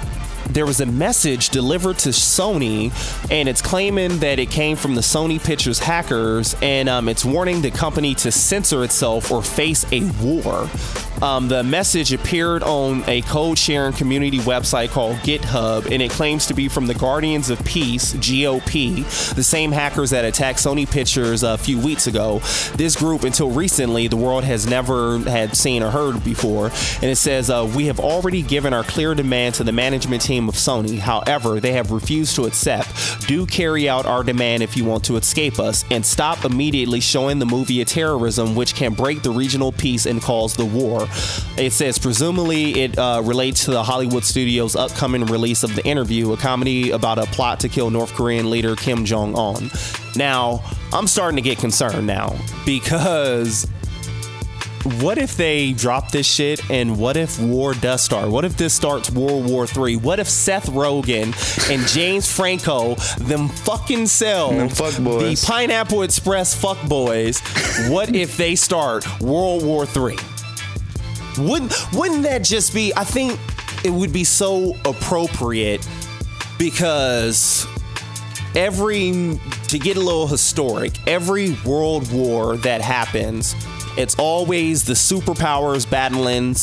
there was a message delivered to Sony, and it's claiming that it came from the Sony Pictures hackers, and um, it's warning the company to censor itself or face a war. Um, the message appeared on a code sharing community website called GitHub, and it claims to be from the Guardians of Peace, GOP, the same hackers that attacked Sony Pictures a few weeks ago. This group, until recently, the world has never had seen or heard before. And it says, uh, We have already given our clear demand to the management team of Sony. However, they have refused to accept. Do carry out our demand if you want to escape us, and stop immediately showing the movie of terrorism, which can break the regional peace and cause the war. It says, presumably, it uh, relates to the Hollywood studio's upcoming release of The Interview, a comedy about a plot to kill North Korean leader Kim Jong un. Now, I'm starting to get concerned now because what if they drop this shit and what if war does start? What if this starts World War Three? What if Seth Rogen and James Franco, them fucking Them fuck the Pineapple Express fuck boys, what if they start World War Three? Wouldn't wouldn't that just be I think it would be so appropriate because every to get a little historic, every world war that happens, it's always the superpowers battling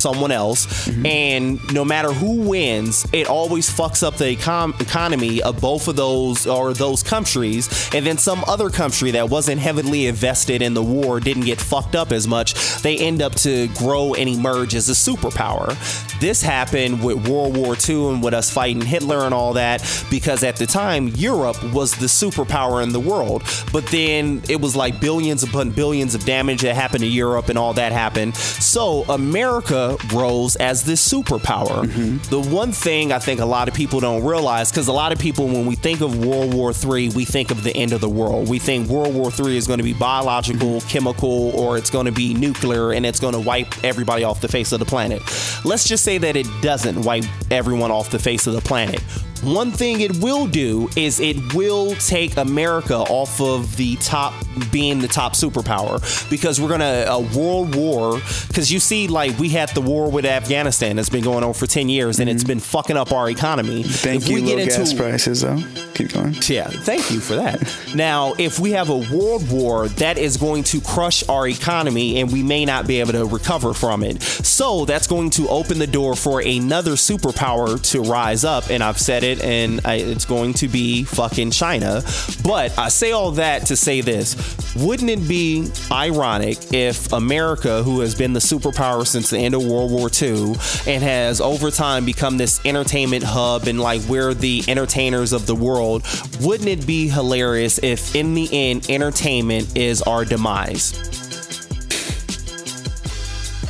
someone else. Mm-hmm. And no matter who wins it always fucks up the econ- economy of both of those or those countries. And then some other country that wasn't heavily invested in the war didn't get fucked up as much. They end up to grow and emerge as a superpower. This happened with world war ii and with us fighting hitler and all that because at the time europe was the superpower in the world. But then it was like billions upon billions of damage that happened to europe and all that happened. So america rose as this superpower. Mm-hmm. The one thing i think a lot of people don't realize because a lot of people when we think of world war iii we think of the end of the world. We think world war iii is going to be biological mm-hmm. chemical or it's going to be nuclear and it's going to wipe everybody off the face of the planet. Let's just say that it doesn't wipe everyone off the face of the planet One thing it will do is it will take America off of the top, being the top superpower, because we're gonna a world war. Because you see, like we had the war with Afghanistan that's been going on for ten years, and it's been fucking up our economy. Mm-hmm. Thank If you, we low get gas prices though. Keep going. yeah, thank you for that. [laughs] now, if we have a world war, that is going to crush our economy and we may not be able to recover from it. So, that's going to open the door for another superpower to rise up. And I've said it, and I, it's going to be fucking China. But I say all that to say this wouldn't it be ironic if America, who has been the superpower since the end of World War II and has over time become this entertainment hub and like we're the entertainers of the world, wouldn't it be hilarious if in the end entertainment is our demise?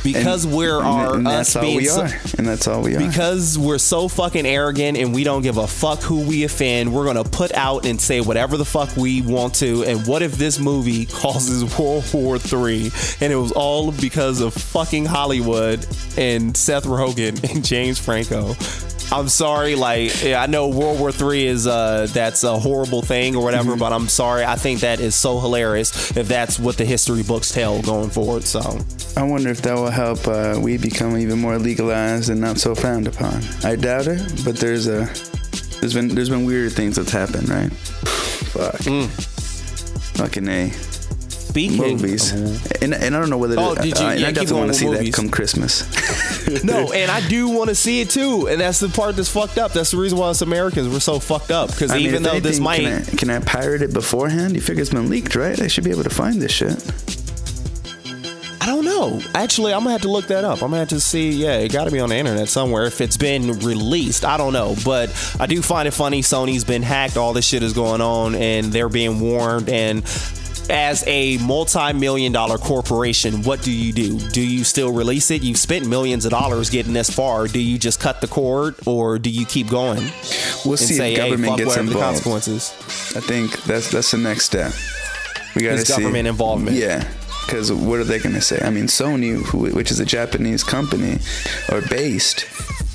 Because we're And, our and us all being we so- are. And that's all we are. because we're so fucking arrogant and we don't give a fuck who we offend, we're gonna put out and say whatever the fuck we want to. And what if this movie [laughs] causes World War Three and it was all because of fucking Hollywood and Seth Rogen and [laughs] James Franco? I'm sorry, like yeah, I know World War Three is uh that's a horrible thing or whatever, but I'm sorry. I think that is so hilarious if that's what the history books tell going forward. So I wonder if that will help uh, we become even more legalized and not so frowned upon. I doubt it, but there's a there's been there's been weird things that's happened, right? [sighs] Fuck. Mm. Fucking a speaking movies, and, and I don't know whether Oh, to, did you- uh, yeah, I definitely want to see movies. that come Christmas. [laughs] [laughs] No, and I do want to see it too, and that's the part that's fucked up. That's the reason why us Americans we're so fucked up because mean, even if though this might, can I, can I pirate it beforehand? You figure it's been leaked, right? I should be able to find this shit. I don't know. Actually, I'm gonna have to look that up. I'm gonna have to see. Yeah, it got to be on the internet somewhere if it's been released. I don't know, but I do find it funny. Sony's been hacked. All this shit is going on, and they're being warned. And as a multi-million dollar corporation, what do you do? Do you still release it? You've spent millions of dollars getting this far. Do you just cut the cord, or do you keep going We'll see say, if "Hey, government fuck gets whatever the consequences"? I think that's that's the next step. We got to see government involvement. Yeah, because what are they going to say? I mean, Sony, who, which is a Japanese company, are based,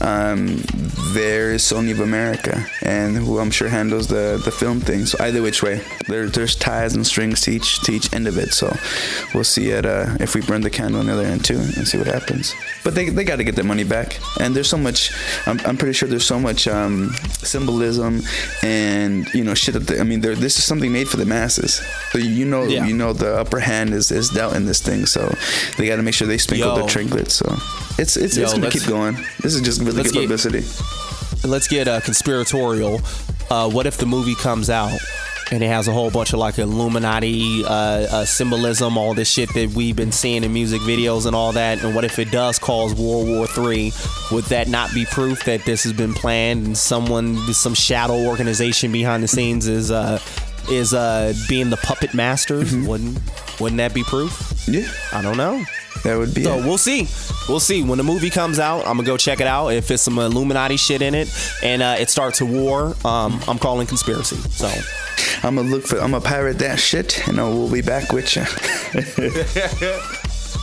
um, there is Sony of America, and who I'm sure handles the the film thing. So either which way, there, there's ties and strings to each to each end of it. So we'll see it uh, if we burn the candle on the other end too, and see what happens. But they, they got to get their money back, and there's so much. I'm, I'm pretty sure there's so much um, symbolism and you know shit that they, I mean, there- this is something made for the masses. So you know, Yeah. you know, the upper hand is is dealt in this thing. So they got to make sure they sprinkle Yo. their trinkets. So it's it's Yo, it's gonna keep going. This is just really good get- publicity. let's get uh, conspiratorial. Uh, what if the movie comes out and it has a whole bunch of like Illuminati uh, uh, symbolism, all this shit that we've been seeing in music videos and all that? And what if it does cause World War Three? Would that not be proof that this has been planned and someone, some shadow organization behind the scenes is uh, is uh, being the puppet masters? Wouldn't wouldn't that be proof? Yeah, I don't know. that would be. So it. we'll see. We'll see when the movie comes out. I'm gonna go check it out. If it's some Illuminati shit in it, and uh, it starts a war, um, I'm calling conspiracy. So I'm gonna look for. I'm gonna pirate that shit, and I will be back with you.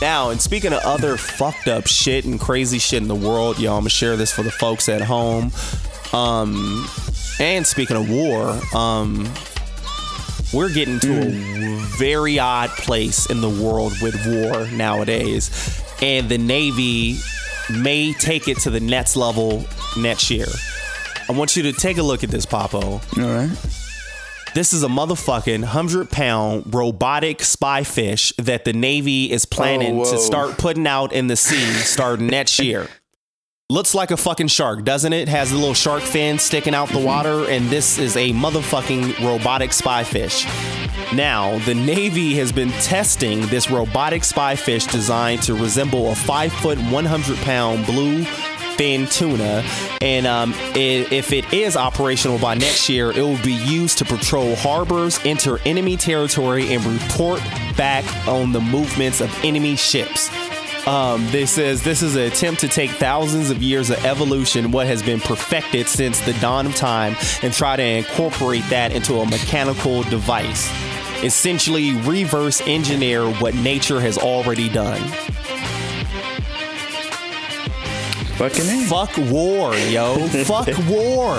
[laughs] now, and speaking of other fucked up shit and crazy shit in the world, y'all, I'm gonna share this for the folks at home. Um, and speaking of war, um, we're getting to a hmm. very odd place in the world with war nowadays, and the Navy may take it to the next level next year. I want you to take a look at this, Papo. All right. This is a motherfucking 100 pound robotic spy fish that the Navy is planning Oh, to start putting out in the sea starting next year. [laughs] Looks like a fucking shark, doesn't it? Has a little shark fin sticking out the water, and this is a motherfucking robotic spy fish. Now, the Navy has been testing this robotic spy fish designed to resemble a 5 foot, 100 pound blue fin tuna. And um, i- if it is operational by next year, it will be used to patrol harbors, enter enemy territory, and report back on the movements of enemy ships. Um, this says this is an attempt to take thousands of years of evolution, what has been perfected since the dawn of time, and try to incorporate that into a mechanical device. Essentially, reverse engineer what nature has already done. Fucking A. Fuck war, yo. [laughs] Fuck war.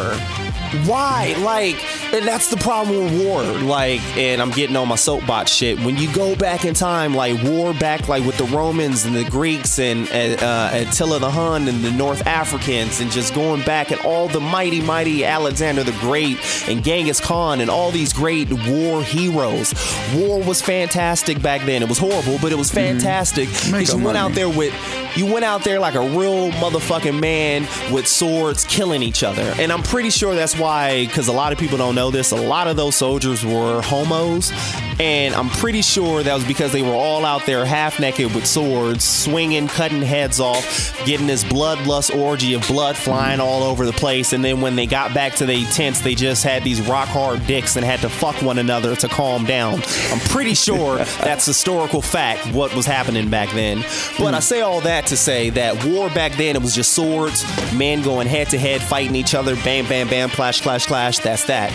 Why? Like, and that's the problem with war. Like, and I'm getting on my soapbox shit. When you go back in time, like war back, like with the Romans and the Greeks and uh, Attila the Hun and the North Africans, and just going back at all the mighty, mighty Alexander the Great and Genghis Khan and all these great war heroes. War was fantastic back then. It was horrible, but it was fantastic because you went out there with you went out there like a real motherfucking man with swords killing each other. And I'm pretty sure that's why, because a lot of people don't know this, a lot of those soldiers were homos. And I'm pretty sure that was because they were all out there half naked with swords, swinging, cutting heads off, getting this bloodlust orgy of blood flying all over the place. And then when they got back to their tents, they just had these rock hard dicks and had to fuck one another to calm down. I'm pretty sure [laughs] that's historical fact what was happening back then. But I say all that to say that war back then, it was just swords, men going head to head, fighting each other, bam, bam, bam, clash, clash, clash. That's that.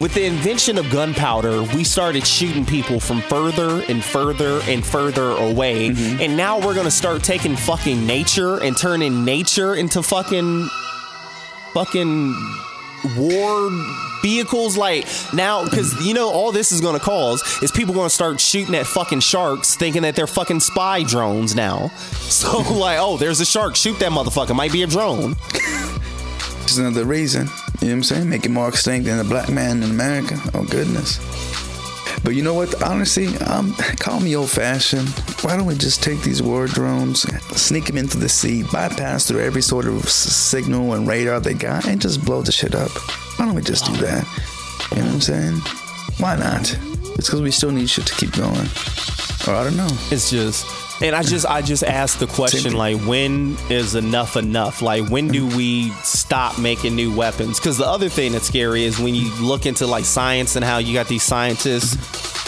With the invention of gunpowder, we started shooting people from further and further and further away. Mm-hmm. And now we're gonna start taking fucking nature and turning nature into fucking fucking war vehicles. Like now because you know all this is going to cause is people going to start shooting at fucking sharks thinking that they're fucking spy drones now. [laughs] So like oh there's a shark. Shoot that motherfucker. Might be a drone Another reason. You know what I'm saying? Make it more extinct than the black man in America. Oh goodness. But you know what? Honestly, um, [laughs] call me old fashioned. Why don't we just take these war drones, sneak them into the sea, bypass through every sort of signal and radar they got, and just blow the shit up? Why don't we just do that? You know what I'm saying? Why not? It's because we still need shit to keep going. Or I don't know. it's just and i just i just asked the question like when is enough enough like when do we stop making new weapons because the other thing that's scary is when you look into like science and how you got these scientists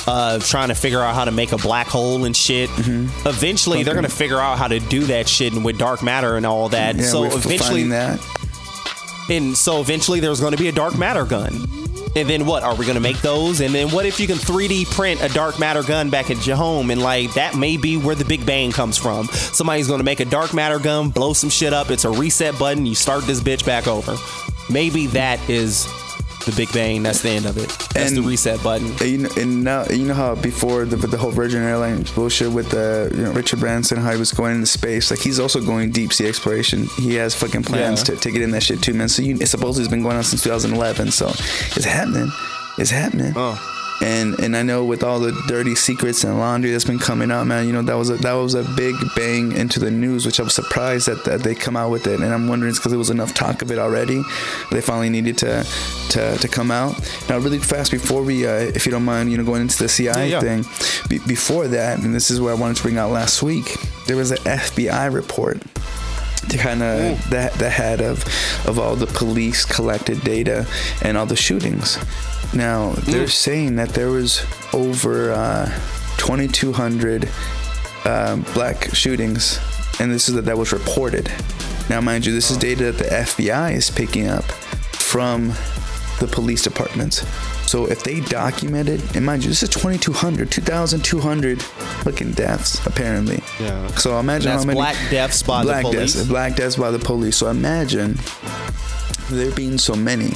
uh, trying to figure out how to make a black hole and shit. Mm-hmm. Eventually, they're gonna figure out how to do that shit and with dark matter and all that. Yeah, so eventually, that. and so eventually, there's going to be a dark matter gun. And then what? Are we going to make those? And then what if you can 3D print a dark matter gun back at your home? And like that may be where the Big Bang comes from. Somebody's going to make a dark matter gun, blow some shit up. It's a reset button. You start this bitch back over. Maybe that is the Big Bang. That's the end of it. That's the reset button. And you know, and now you know how before the the whole Virgin Airlines bullshit with the you know Richard Branson how he was going into space like he's also going deep sea exploration. He has fucking plans Yeah. to, to get in that shit too, man. So you, it's supposedly it's been going on since 2011. So it's happening. It's happening. Oh. And and I know with all the dirty secrets and laundry that's been coming out, man, you know that was a that was a big bang into the news, which I was surprised that, that they come out with it. And I'm wondering because there was enough talk of it already. They finally needed to to, to come out. Now, really fast before we, uh, if you don't mind, you know, going into the CI Yeah, yeah. thing. Be- before that, and this is what I wanted to bring out last week. There was an FBI report kind of that the head of of all the police collected data and all the shootings. Now they're saying that there was over uh, 2,200 um, black shootings, and this is that that was reported. Now, mind you, this is data that the FBI is picking up from the police departments. So if they documented, and mind you, this is 2,200, 2,200 fucking deaths apparently. Yeah. So imagine That's how many black deaths by the black police. deaths, black deaths by the police. So imagine there being so many.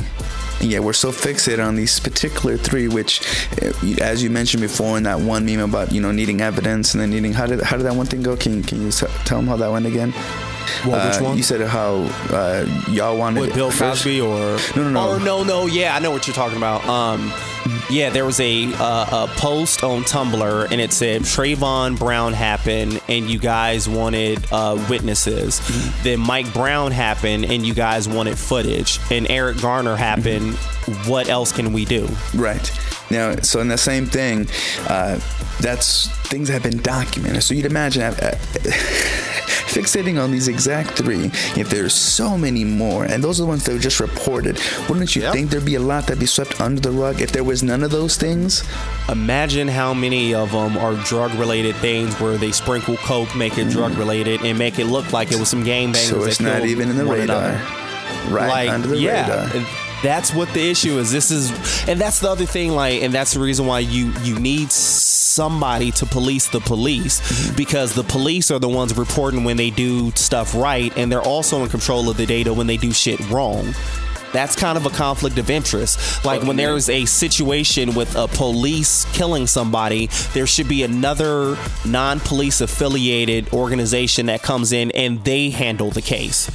And yet we're so fixated on these particular three, which, uh, as you mentioned before in that one meme about you know needing evidence and then needing how did how did that one thing go? Can can you tell them how that went again? What, which Uh, one? You said how uh, y'all wanted With Bill first- Cosby or No, no, no. Oh no, no, yeah, I know what you're talking about. Um, yeah, there was a uh, a post on Tumblr and it said Trayvon Brown happened and you guys wanted uh, witnesses. Mm-hmm. Then Mike Brown happened and you guys wanted footage. And Eric Garner happened. Mm-hmm. What else can we do? Right. Now, so in the same thing, uh, that's things have been documented. So you'd imagine uh, uh, [laughs] fixating on these exact three. If there's so many more, and those are the ones that were just reported, wouldn't you Yep. think there'd be a lot that'd be swept under the rug if there was none of those things? Imagine how many of them are drug related things where they sprinkle coke, make it mm. drug related, and make it look like it was some gang bangers. So it's not even in the radar. another. Right like under the yeah radar. That's what the issue is this is and that's the other thing like and that's the reason why you you need somebody to police the police Mm-hmm. because the police are the ones reporting when they do stuff right and they're also in control of the data when they do shit wrong That's kind of a conflict of interest. Like when there is a situation with a police killing somebody, there should be another non-police affiliated organization that comes in and they handle the case.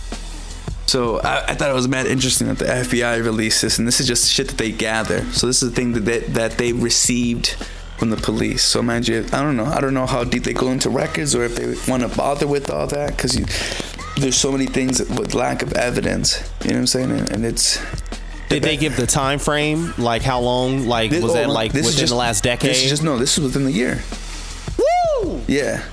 So I, I, thought it was mad interesting that the FBI released this, and this is just shit that they gather. So this is the thing that they, that they received from the police. So mind you, I don't know. I don't know how deep they go into records or if they want to bother with all that because there's so many things with lack of evidence. You know what I'm saying? And, and it's did they give the time frame? Like how long? Like was oh, that like within just, the last decade? This is just no. This is within the year. Woo! Yeah.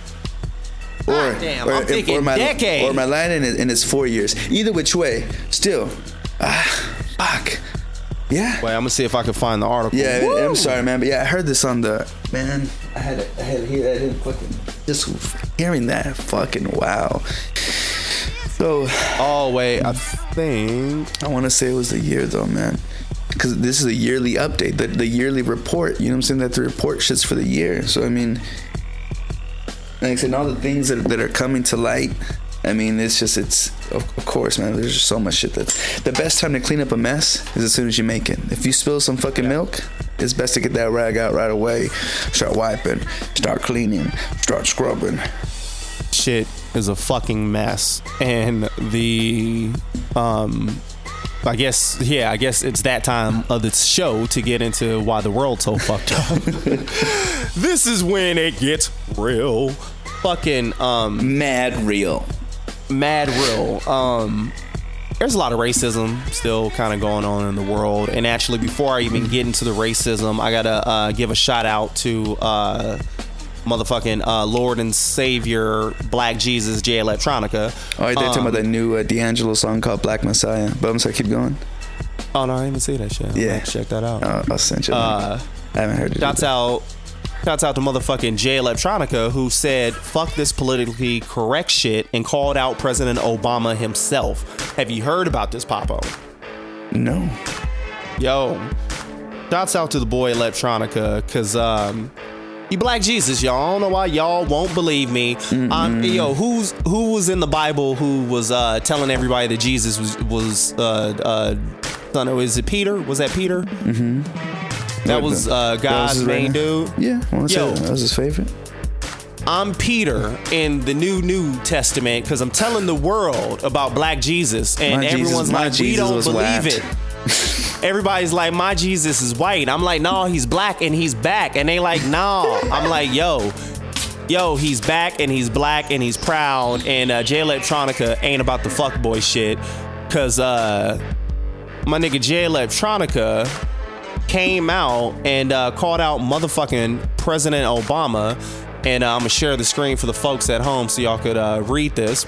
Or, damn, or, I'm thinking or my, decade. Or my line in, in its four years. Either which way, still, ah, fuck. Yeah. Wait, I'm gonna see if I can find the article. Yeah, Woo! I'm sorry, man, but yeah, I heard this on the man. I had I had to hear that in fucking just hearing that fucking wow. So. Oh wait, I think I want to say it was the year though, man, because this is a yearly update, the the yearly report. You know what I'm saying? That the report shits for the year. So I mean, like I said, all the things that that are coming to light I mean, it's just it's of, course, man. There's just so much shit that the best time to clean up a mess is as soon as you make it. If you spill some fucking yeah. milk, it's best to get that rag out right away. Start wiping, start cleaning, start scrubbing. Shit is a fucking mess, and the um. I guess, yeah, I guess it's that time of the show to get into why the world's so fucked up. [laughs] this is when it gets real. Fucking um mad real mad real. Um, there's a lot of racism still kind of going on in the world. And actually, before I even get into the racism, I gotta uh, give a shout out to uh, motherfucking uh, Lord and Savior Black Jesus Jay Electronica. Oh, they're um, talking about that new uh, D'Angelo song called Black Messiah. But I'm sorry, keep going. Oh no, I didn't even see that shit. Yeah, check that out. Uh, I'll send you. Uh, I haven't heard it. Shouts out Shouts out to motherfucking Jay Electronica who said, fuck this politically correct shit and called out President Obama himself. Have you heard about this, Papo? No. Yo, shouts out to the boy Electronica because, um, he black Jesus, y'all. I don't know why y'all won't believe me. Um, yo, who's who was in the Bible who was uh, telling everybody that Jesus was was uh, uh, son? Is it Peter? Was that Peter? Mm-hmm. That was uh, God's was main dude. Yeah, Yo, that was his favorite. I'm Peter in the new New Testament because I'm telling the world about Black Jesus, and my everyone's Jesus, like, Jesus "We don't believe it." [laughs] Everybody's like, "My Jesus is white." I'm like, "No, he's black and he's back," and they like, "No." I'm like, "Yo." Yo, he's back and he's black and he's proud and uh, Jay Electronica ain't about the fuckboy shit, cause uh, my nigga Jay Electronica came out and uh, called out motherfucking President Obama. And uh, I'm gonna share the screen for the folks at home so y'all could uh, read this.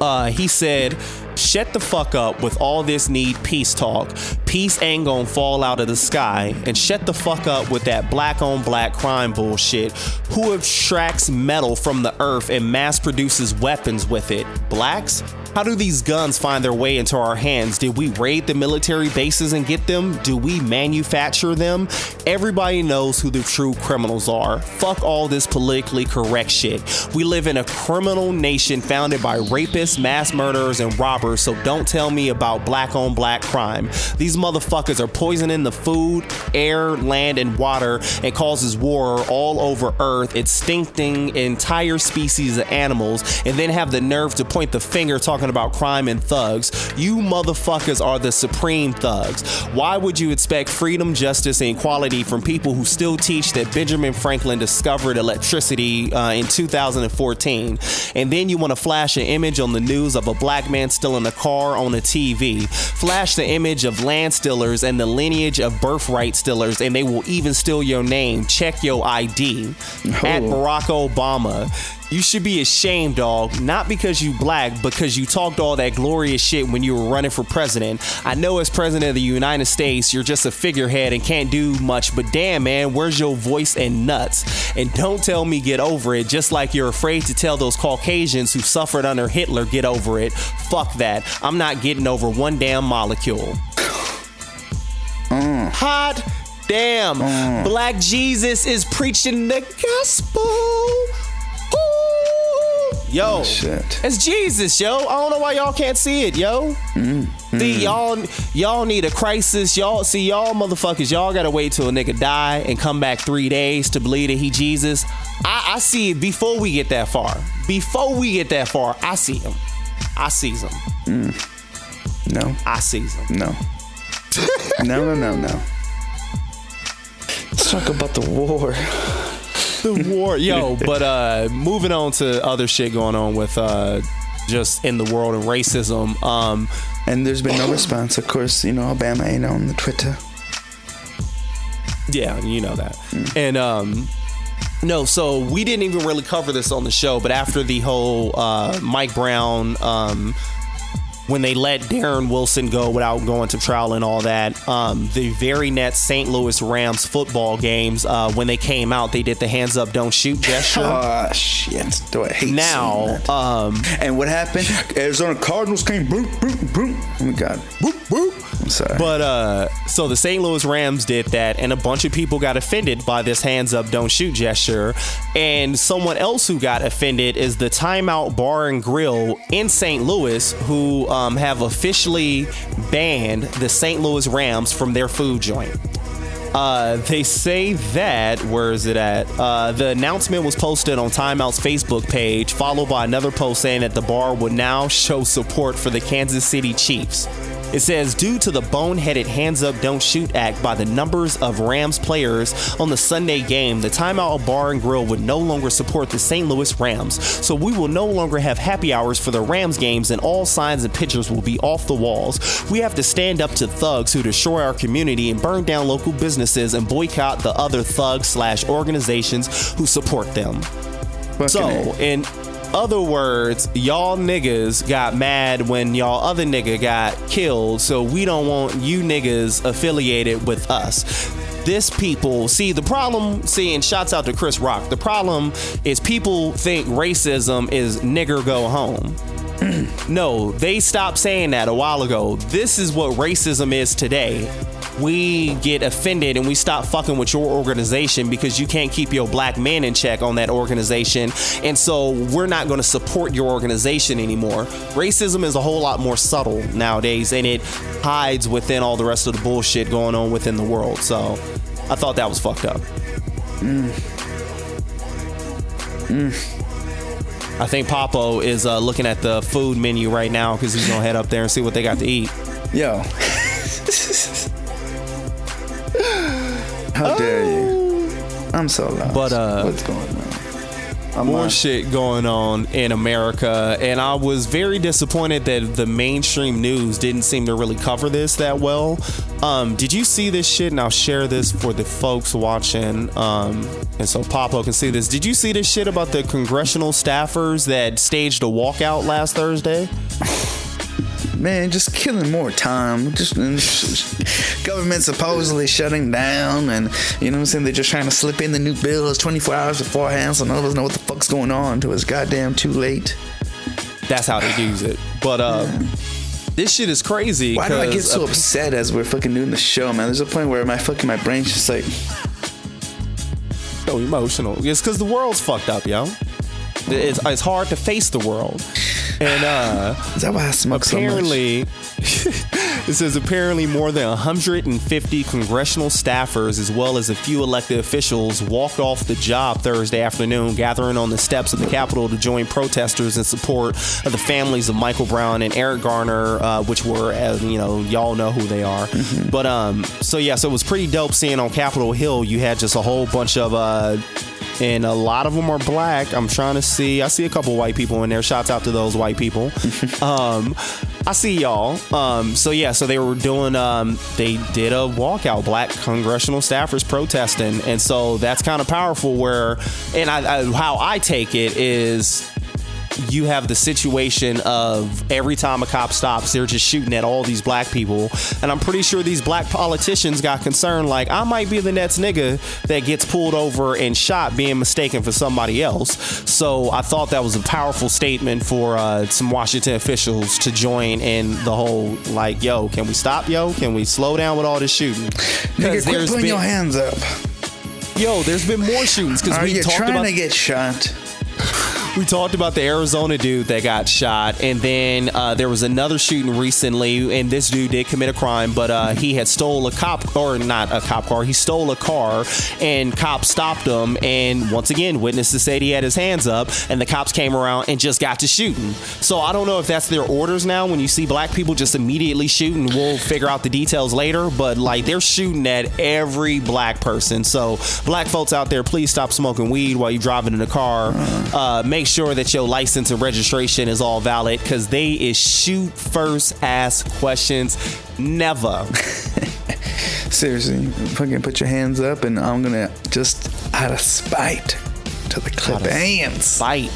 Uh, he said, Shut the fuck up with all this need peace talk. Peace ain't gonna fall out of the sky. And shut the fuck up with that black on black crime bullshit. Who extracts metal from the earth and mass produces weapons with it? Blacks? How do these guns find their way into our hands? Did we raid the military bases and get them? Do we manufacture them? Everybody knows who the true criminals are. Fuck all this politically correct shit. We live in a criminal nation founded by rapists, mass murderers, and robbers, so don't tell me about black on black crime. These motherfuckers are poisoning the food, air, land, and water and causes war all over Earth, extincting entire species of animals, and then have the nerve to point the finger talking about crime and thugs. You motherfuckers are the supreme thugs. Why would you expect freedom, justice, and equality from people who still teach that Benjamin Franklin discovered electricity uh, in 2014? And then you want to flash an image on the news of a black man stealing a car on a TV. Flash the image of land stealers and the lineage of birthright stealers, and they will even steal your name. Check your ID. Oh. At Barack Obama. You should be ashamed, dog. Not because you black, because you talked all that glorious shit when you were running for president. I know as president of the United States, you're just a figurehead and can't do much, but damn, man, where's your voice and nuts? And don't tell me get over it, just like you're afraid to tell those Caucasians who suffered under Hitler get over it. Fuck that. I'm not getting over one damn molecule. Mm. Hot damn. Mm. Black Jesus is preaching the gospel. Yo, Oh, shit. it's Jesus, yo. I don't know why y'all can't see it, yo. Mm-hmm. See, y'all, y'all need a crisis. Y'all see, y'all motherfuckers, y'all gotta wait till a nigga die and come back three days to believe that he Jesus. I, I see it before we get that far. Before we get that far, I see him. I sees him. No, I sees him. no, no, no, no, no. [laughs] Let's talk about the war. The war yo [laughs] but uh moving on to other shit going on with uh just in the world and racism um And there's been no response. Of course, you know, Obama ain't on the Twitter. yeah you know that and um no so we didn't even really cover this on the show but after the whole uh mike brown um when they let Darren Wilson go without going to trial and all that, um, the very next St. Louis Rams football games, uh, when they came out, they did the hands up, don't shoot gesture. [laughs] Ah, shit. Do I hate now, that. um, And what happened? Arizona Cardinals came boop, boop, boop. Oh my God. Whoop, whoop. I'm sorry. But uh, so the St. Louis Rams did that, and a bunch of people got offended by this hands up, don't shoot gesture. And someone else who got offended is the Time Out Bar and Grill in St. Louis, who um, have officially banned the St. Louis Rams from their food joint. Uh, they say that where is it at? Uh, the announcement was posted on Time Out's Facebook page, followed by another post saying that the bar would now show support for the Kansas City Chiefs. It says, due to the boneheaded hands up, don't shoot act by the numbers of Rams players on the Sunday game, the Time Out Bar and Grill would no longer support the St. Louis Rams. So we will no longer have happy hours for the Rams games, and all signs and pictures will be off the walls. We have to stand up to thugs who destroy our community and burn down local businesses and boycott the other thugs slash organizations who support them. So, in other words, y'all niggas got mad when y'all other nigga got killed, so we don't want you niggas affiliated with us. This people see the problem. See, and shouts out to Chris Rock. The problem is people think racism is nigger go home. [clears throat] no, they stopped saying that a while ago. This is what racism is today. We get offended and we stop fucking with your organization because you can't keep your black man in check on that organization. And so we're not going to support your organization anymore. Racism is a whole lot more subtle nowadays and it hides within all the rest of the bullshit going on within the world. So I thought that was fucked up. I think Papo is uh, looking at the food menu right now because he's gonna head up there and see what they got to eat. Yo. [laughs] How dare you? I'm so lost. But, uh, what's going on? I'm More shit going on in America, and I was very disappointed that the mainstream news didn't seem to really cover this that well. Um, did you see this shit? And I'll share this for the folks watching, um, and so Papo can see this. Did you see this shit about the congressional staffers that staged a walkout last Thursday? [laughs] Man, just killing more time. Just government supposedly shutting down, and you know what I'm saying? They're just trying to slip in the new bills 24 hours beforehand, so none of us know what the fuck's going on until it's goddamn too late. That's how they use it. But uh, this shit is crazy. Why do I get so uh, upset as we're fucking doing the show, man? There's a point where my fucking my brain's just like, so emotional. It's because the world's fucked up, yo. It's, it's hard to face the world. And uh, is that why I smoke so much? apparently, [laughs] it says apparently more than 150 congressional staffers, as well as a few elected officials, walked off the job Thursday afternoon, gathering on the steps of the Capitol to join protesters in support of the families of Michael Brown and Eric Garner, uh, which were, uh, you know, y'all know who they are. But um, so yeah, so it was pretty dope seeing on Capitol Hill. You had just a whole bunch of uh and a lot of them are black. I'm trying to see. I see a couple white people in there. Shouts out to those white people. [laughs] um, I see y'all. Um, so yeah, so they were doing. Um, they did a walkout. Black congressional staffers protesting, and so that's kind of powerful. Where and I, I, how I take it is you have the situation of every time a cop stops, they're just shooting at all these black people. And I'm pretty sure these black politicians got concerned, like, I might be the next nigga that gets pulled over and shot being mistaken for somebody else. So I thought that was a powerful statement for uh, some Washington officials to join in the whole, like, yo, can we stop, yo? Can we slow down with all this shooting? Nigga, quit putting been, your hands up. yo, there's been more shootings because Are we you talked trying about to get shot? We talked about the Arizona dude that got shot, and then uh, there was another shooting recently, and this dude did commit a crime, but uh, he had stole a cop or not a cop car, he stole a car, and cops stopped him, and once again, witnesses said he had his hands up, and the cops came around and just got to shooting. So I don't know if that's their orders now. When you see black people just immediately shooting, we'll figure out the details later, but like they're shooting at every black person. So black folks out there, please stop smoking weed while you're driving in a car. Uh, make sure that your license and registration is all valid because they is shoot first, ask questions. Never. [laughs] Seriously, fucking put your hands up, and I'm gonna just out of spite to the clip hands Spite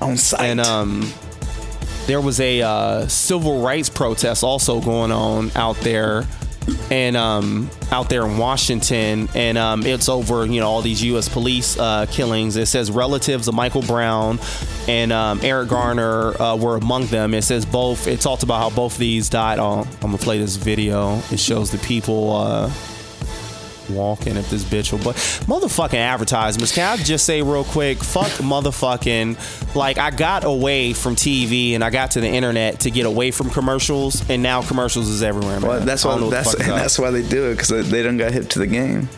on sight. And um, there was a uh, civil rights protest also going on out there, and um, out there in Washington, and um, it's over you know all these U.S. police uh, killings. It says relatives of Michael Brown and um, Eric Garner uh, were among them. It says both. It talks about how both of these died. Oh, I'm gonna play this video. It shows the people. Uh, walking if this bitch will but motherfucking advertisements can i just say real quick fuck motherfucking like i got away from tv and i got to the internet to get away from commercials and now commercials is everywhere man. well, that's why don't know what the that's and [laughs] up. that's why they do it because they don't got hip to the game.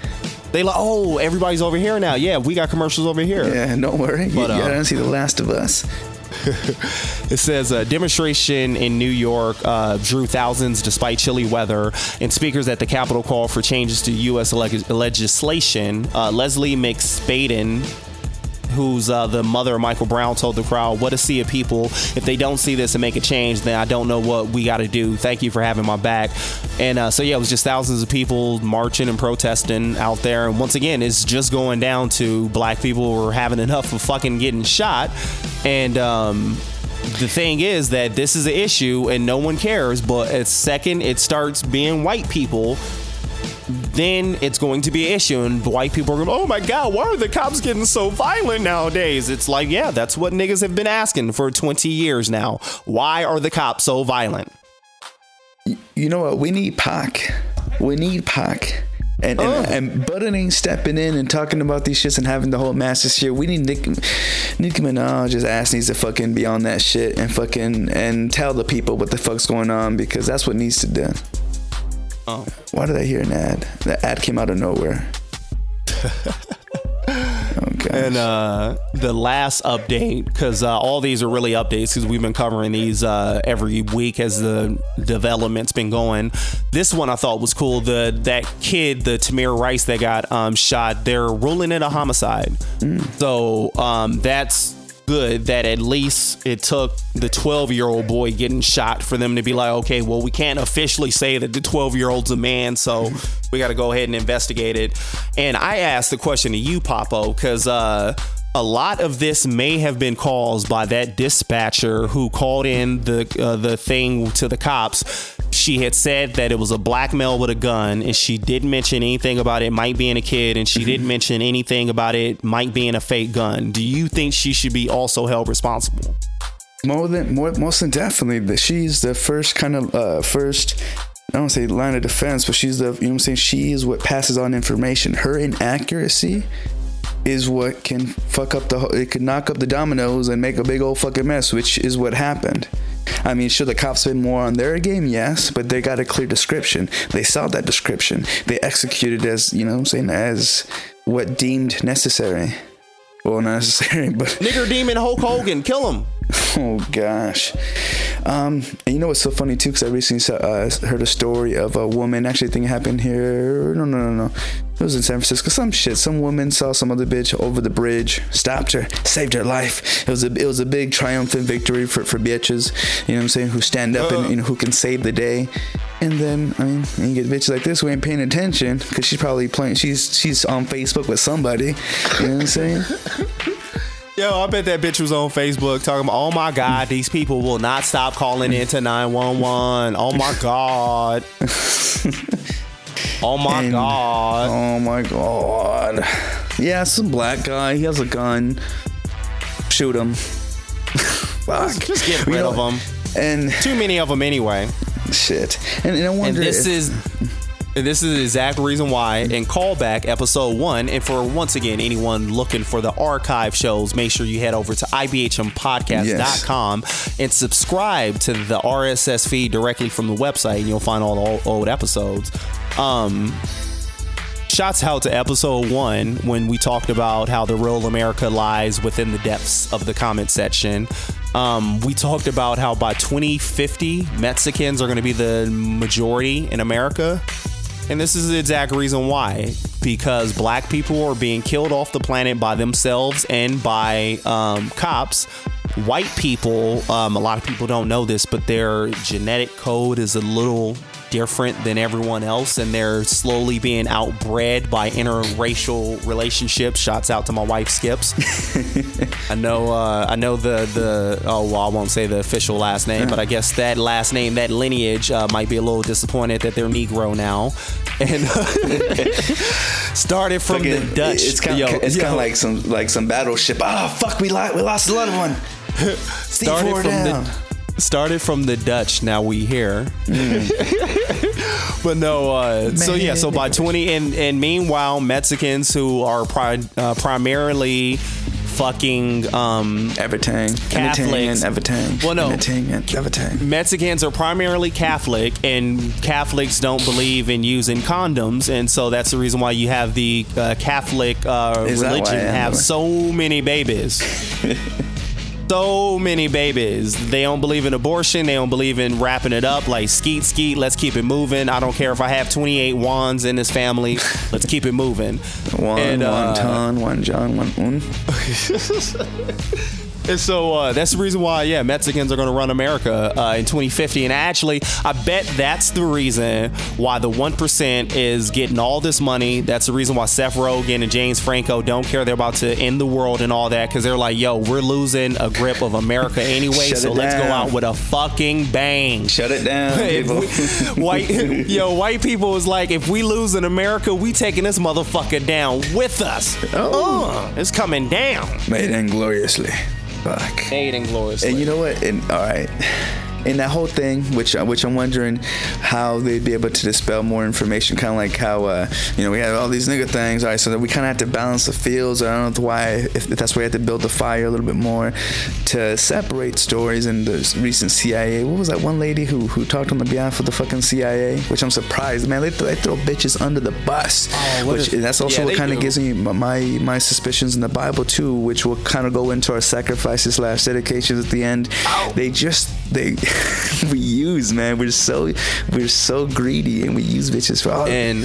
they like oh everybody's over here now yeah we got commercials over here Yeah, don't worry. You, But, you uh, don't see the last of us. It says a demonstration in New York uh, drew thousands despite chilly weather, and speakers at the Capitol call for changes to U.S. leg- legislation. Uh, Lesley McSpadden, who's uh, the mother of Michael Brown, told the crowd, "What a sea of people! If they don't see this and make a change, then I don't know what we got to do. Thank you for having my back." And uh, so yeah, it was just thousands of people marching and protesting out there. And once again, it's just going down to black people were having enough of fucking getting shot, and um, the thing is that this is an issue and no one cares. But at second it starts being white people, then it's going to be an issue, and white people are going, "Oh my god, why are the cops getting so violent nowadays?" It's like, yeah, that's what niggas have been asking for 20 years now. Why are the cops so violent? You know what? We need Pac. We need Pac. And, and, Oh. and Button ain't stepping in and talking about these shits and having the whole massive shit. We need Nick, Nicki Minaj's ass needs to fucking be on that shit and fucking and tell the people what the fuck's going on because that's what needs to do. Oh. Why did I hear an ad? The ad came out of nowhere. [laughs] okay. And uh, the last update, because uh, all these are really updates, because we've been covering these uh, every week as the development's been going. This one I thought was cool. The that kid, the Tamir Rice that got um, shot, they're ruling it a homicide. So um, that's good that at least it took the 12 year old boy getting shot for them to be like, okay, well, we can't officially say that the 12 year old's a man, so we got to go ahead and investigate it. And I asked the question to you, Papo, because uh, a lot of this may have been caused by that dispatcher who called in the uh, the thing to the cops. She had said that it was a black male with a gun, and she didn't mention anything about it might being a kid, and she didn't mention anything about it might being a fake gun. Do you think she should be also held responsible? more than more most than definitely that she's the first kind of uh first I don't say line of defense, but she's the you know what I'm saying she is what passes on information. Her inaccuracy is what can fuck up the it could knock up the dominoes and make a big old fucking mess, which is what happened. I mean, should the cops been more on their game? Yes, but they got a clear description. They saw that description. They executed as, you know I'm saying, as what deemed necessary. Well, not necessary, [laughs] but Nigger demon Hulk Hogan, kill him. [laughs] Oh gosh, um, and you know what's so funny too? Because I recently saw, uh, heard a story of a woman. Actually, it happened here. No, no, no, no. It was in San Francisco. Some shit. Some woman saw some other bitch over the bridge, stopped her, saved her life. It was a it was a big triumphant victory for for bitches. You know what I'm saying? Who stand up and you know who can save the day. And then I mean, you get bitches like this who ain't paying attention because she's probably playing. She's she's on Facebook with somebody. You know what I'm saying? [laughs] Yo, I bet that bitch was on Facebook talking about, oh my God, these people will not stop calling into 911. Oh my God. Oh my And- God. Oh my god. Yeah, some black guy. He has a gun. Shoot him. [laughs] Fuck. Just get You rid know, of them. And Too many of them anyway. shit. And, and I And wonder this if, is And this is the exact reason why. And callback episode one. And for once again, anyone looking for the archive shows, make sure you head over to ibhmpodcast.com and subscribe to the RSS feed directly from the website, and you'll find all the old, old episodes. Um, Shots out to episode one when we talked about how the real America lies within the depths of the comment section. Um, we talked about how by 2050, Mexicans are going to be the majority in America. And this is the exact reason why. Because black people are being killed off the planet by themselves and by um, cops. White people, um, a lot of people don't know this, but their genetic code is a little different than everyone else and they're slowly being outbred by interracial relationships. Shots out to my wife Skips. [laughs] I know uh, I know the the oh well I won't say the official last name, but I guess that last name, that lineage uh, might be a little disappointed that they're Negro now. [laughs] And [laughs] started from the Dutch. It's kind of it's yo. kind of like some like some battleship. Oh fuck, we li- we lost a lot of one. Started from down. the started from the Dutch. Now we here. [laughs] but no. Uh, so yeah. So by twenty and and meanwhile, Mexicans who are pri- uh, primarily fucking um, Everything, Catholics. everything, everything. Well, no. everything, and everything. Mexicans are primarily Catholic, and Catholics don't believe in using condoms, and so that's the reason why you have the uh, Catholic uh, Is that why religion have so many babies. [laughs] so many babies. They don't believe in abortion. They don't believe in wrapping it up like skeet skeet. Let's keep it moving. I don't care if I have 28 wands in this family. Let's keep it moving. One, And, uh, one ton, one John, one un. [laughs] And so uh, that's the reason why, yeah, Mexicans are going to run America uh, in 2050. And actually, I bet that's the reason why the 1% is getting all this money. That's the reason why Seth Rogen and James Franco don't care. They're about to end the world and all that because they're like, yo, we're losing a grip of America anyway. So let's go out with a fucking bang. Shut it down, [laughs] people. we- white, [laughs] yo, white people is like, if we lose in America, we taking this motherfucker down with us. Oh. Uh, it's coming down. Made ingloriously. Fuck. Made ingloriously. And you know what? And all right. In that whole thing, which which I'm wondering how they'd be able to dispel more information, kind of like how uh, you know we had all these nigga things. All right, so that we kind of had to balance the fields. I don't know why, if that's why we had to build the fire a little bit more to separate stories. And the recent CIA, what was that one lady who who talked on the behalf of the fucking CIA? Which I'm surprised, man. They, they throw bitches under the bus. Oh, which is- that's also yeah, what kind of gives me my my my suspicions in the Bible too, which will kind of go into our sacrifices slash dedications at the end. They just they [laughs] we use man. We're so we're so greedy and we use bitches for all. and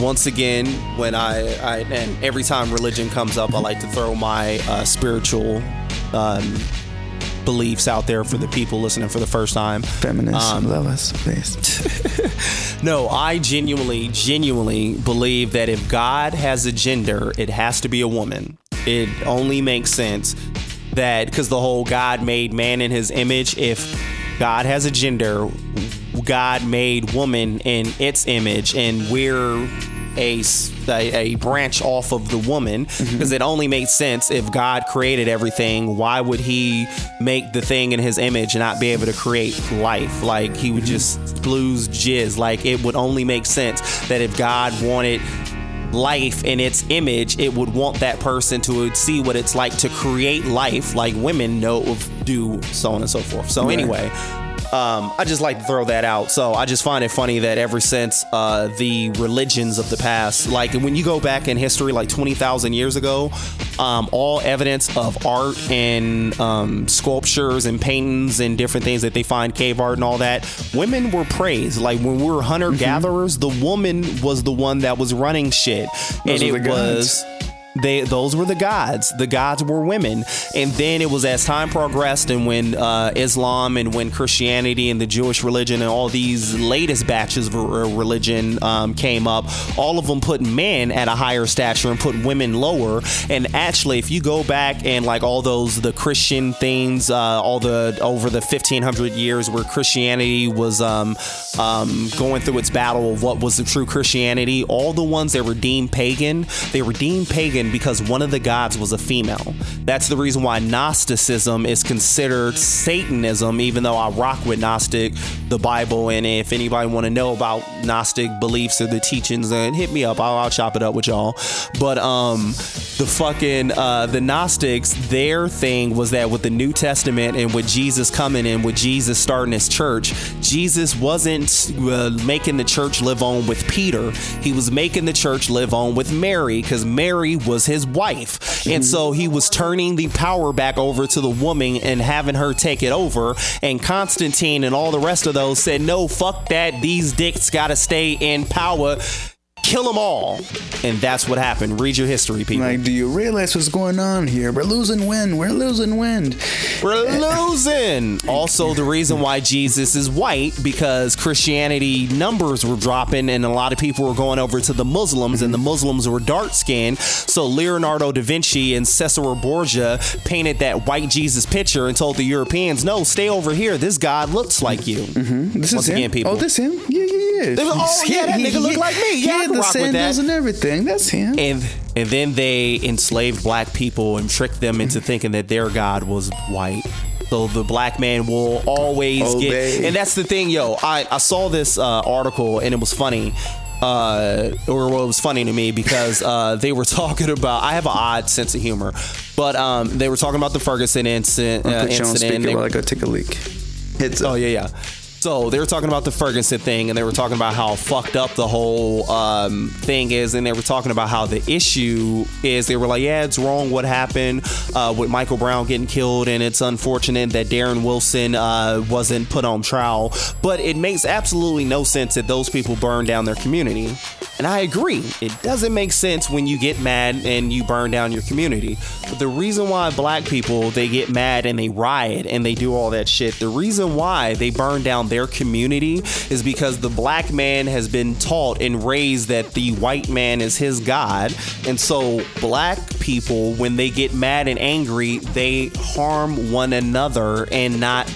once again when I, I and every time religion comes up i like to throw my uh, spiritual um, beliefs out there for the people listening for the first time Feminists Um, love us, please. [laughs] no i genuinely genuinely believe that if god has a gender it has to be a woman it only makes sense that because the whole god made man in his image if god has a gender god made woman in its image and we're a, a, branch off of the woman mm-hmm. because it only makes sense if god created everything why would he make the thing in his image and not be able to create life? Like he would mm-hmm. just lose jizz. Like it would only make sense that if god wanted life in its image, it would want that person to see what it's like to create life, like women know of do, so on and so forth. So Right. anyway, um, I just like to throw that out. So I just find it funny that ever since uh, the religions of the past, like when you go back in history, like twenty thousand years ago, um, all evidence of art and um, sculptures and paintings and different things that they find cave art and all that, women were praised. Like when we were hunter gatherers, the woman was the one that was running shit, and Those were it was they those were the gods. The gods were women. And then it was as time progressed and when uh, islam and when christianity and the jewish religion and all these latest batches of religion um, came up all of them put men at a higher stature and put women lower. And actually if you go back and like all those the christian things uh, all the over the 1500 years where christianity was um, um, going through its battle of what was the true christianity all the ones that were deemed pagan they were deemed pagan pagan because one of the gods was a female. That's the reason why Gnosticism is considered Satanism, even though I rock with Gnostic, the Bible. And if anybody want to know about Gnostic beliefs or the teachings, then hit me up. I'll, I'll chop it up with y'all. But um, the fucking uh, the Gnostics, their thing was that with the New Testament and with Jesus coming in, with Jesus starting his church, Jesus wasn't uh, making the church live on with Peter. He was making the church live on with Mary because Mary was his wife. And so he was turning the power back over to the woman and having her take it over. And Constantine and all the rest of those said, no, fuck that. These dicks got to stay in power kill them all. And that's what happened. Read your history, people. Like, do you realize what's going on here? We're losing wind. We're losing wind. We're losing. also, the reason why Jesus is white because Christianity numbers were dropping, and a lot of people were going over to the Muslims, and the Muslims were dark skinned. So Leonardo da Vinci and Cesare Borgia painted that white Jesus picture and told the Europeans, "No, stay over here. This God looks like you." Mm-hmm. This Once is again, him. people. Oh, this him? Yeah, yeah, yeah. Were, oh, yeah, that nigga look like me. Yeah, had the rock with that. sandals and everything. That's him. and and then they enslaved black people and tricked them into thinking that their god was white so the black man will always Obey. get and that's the thing yo i, I saw this uh, article and it was funny uh, or well, it was funny to me because uh, they were [laughs] talking about. I have an odd sense of humor, but um, they were talking about the Ferguson incident. Uh, put you on incident. speaker They- while I go take a leak. It's, Oh yeah, yeah. So they were talking about the Ferguson thing, and they were talking about how fucked up the whole um, thing is, and they were talking about how the issue is. They were like, "Yeah, it's wrong what happened uh, with Michael Brown getting killed, and it's unfortunate that Darren Wilson uh, wasn't put on trial, but it makes absolutely no sense that those people burned down their community." And I agree. It doesn't make sense when you get mad and you burn down your community. But the reason why black people they get mad and they riot and they do all that shit, the reason why they burn down their community is because the black man has been taught and raised that the white man is his god. And so black people when they get mad and angry, they harm one another and not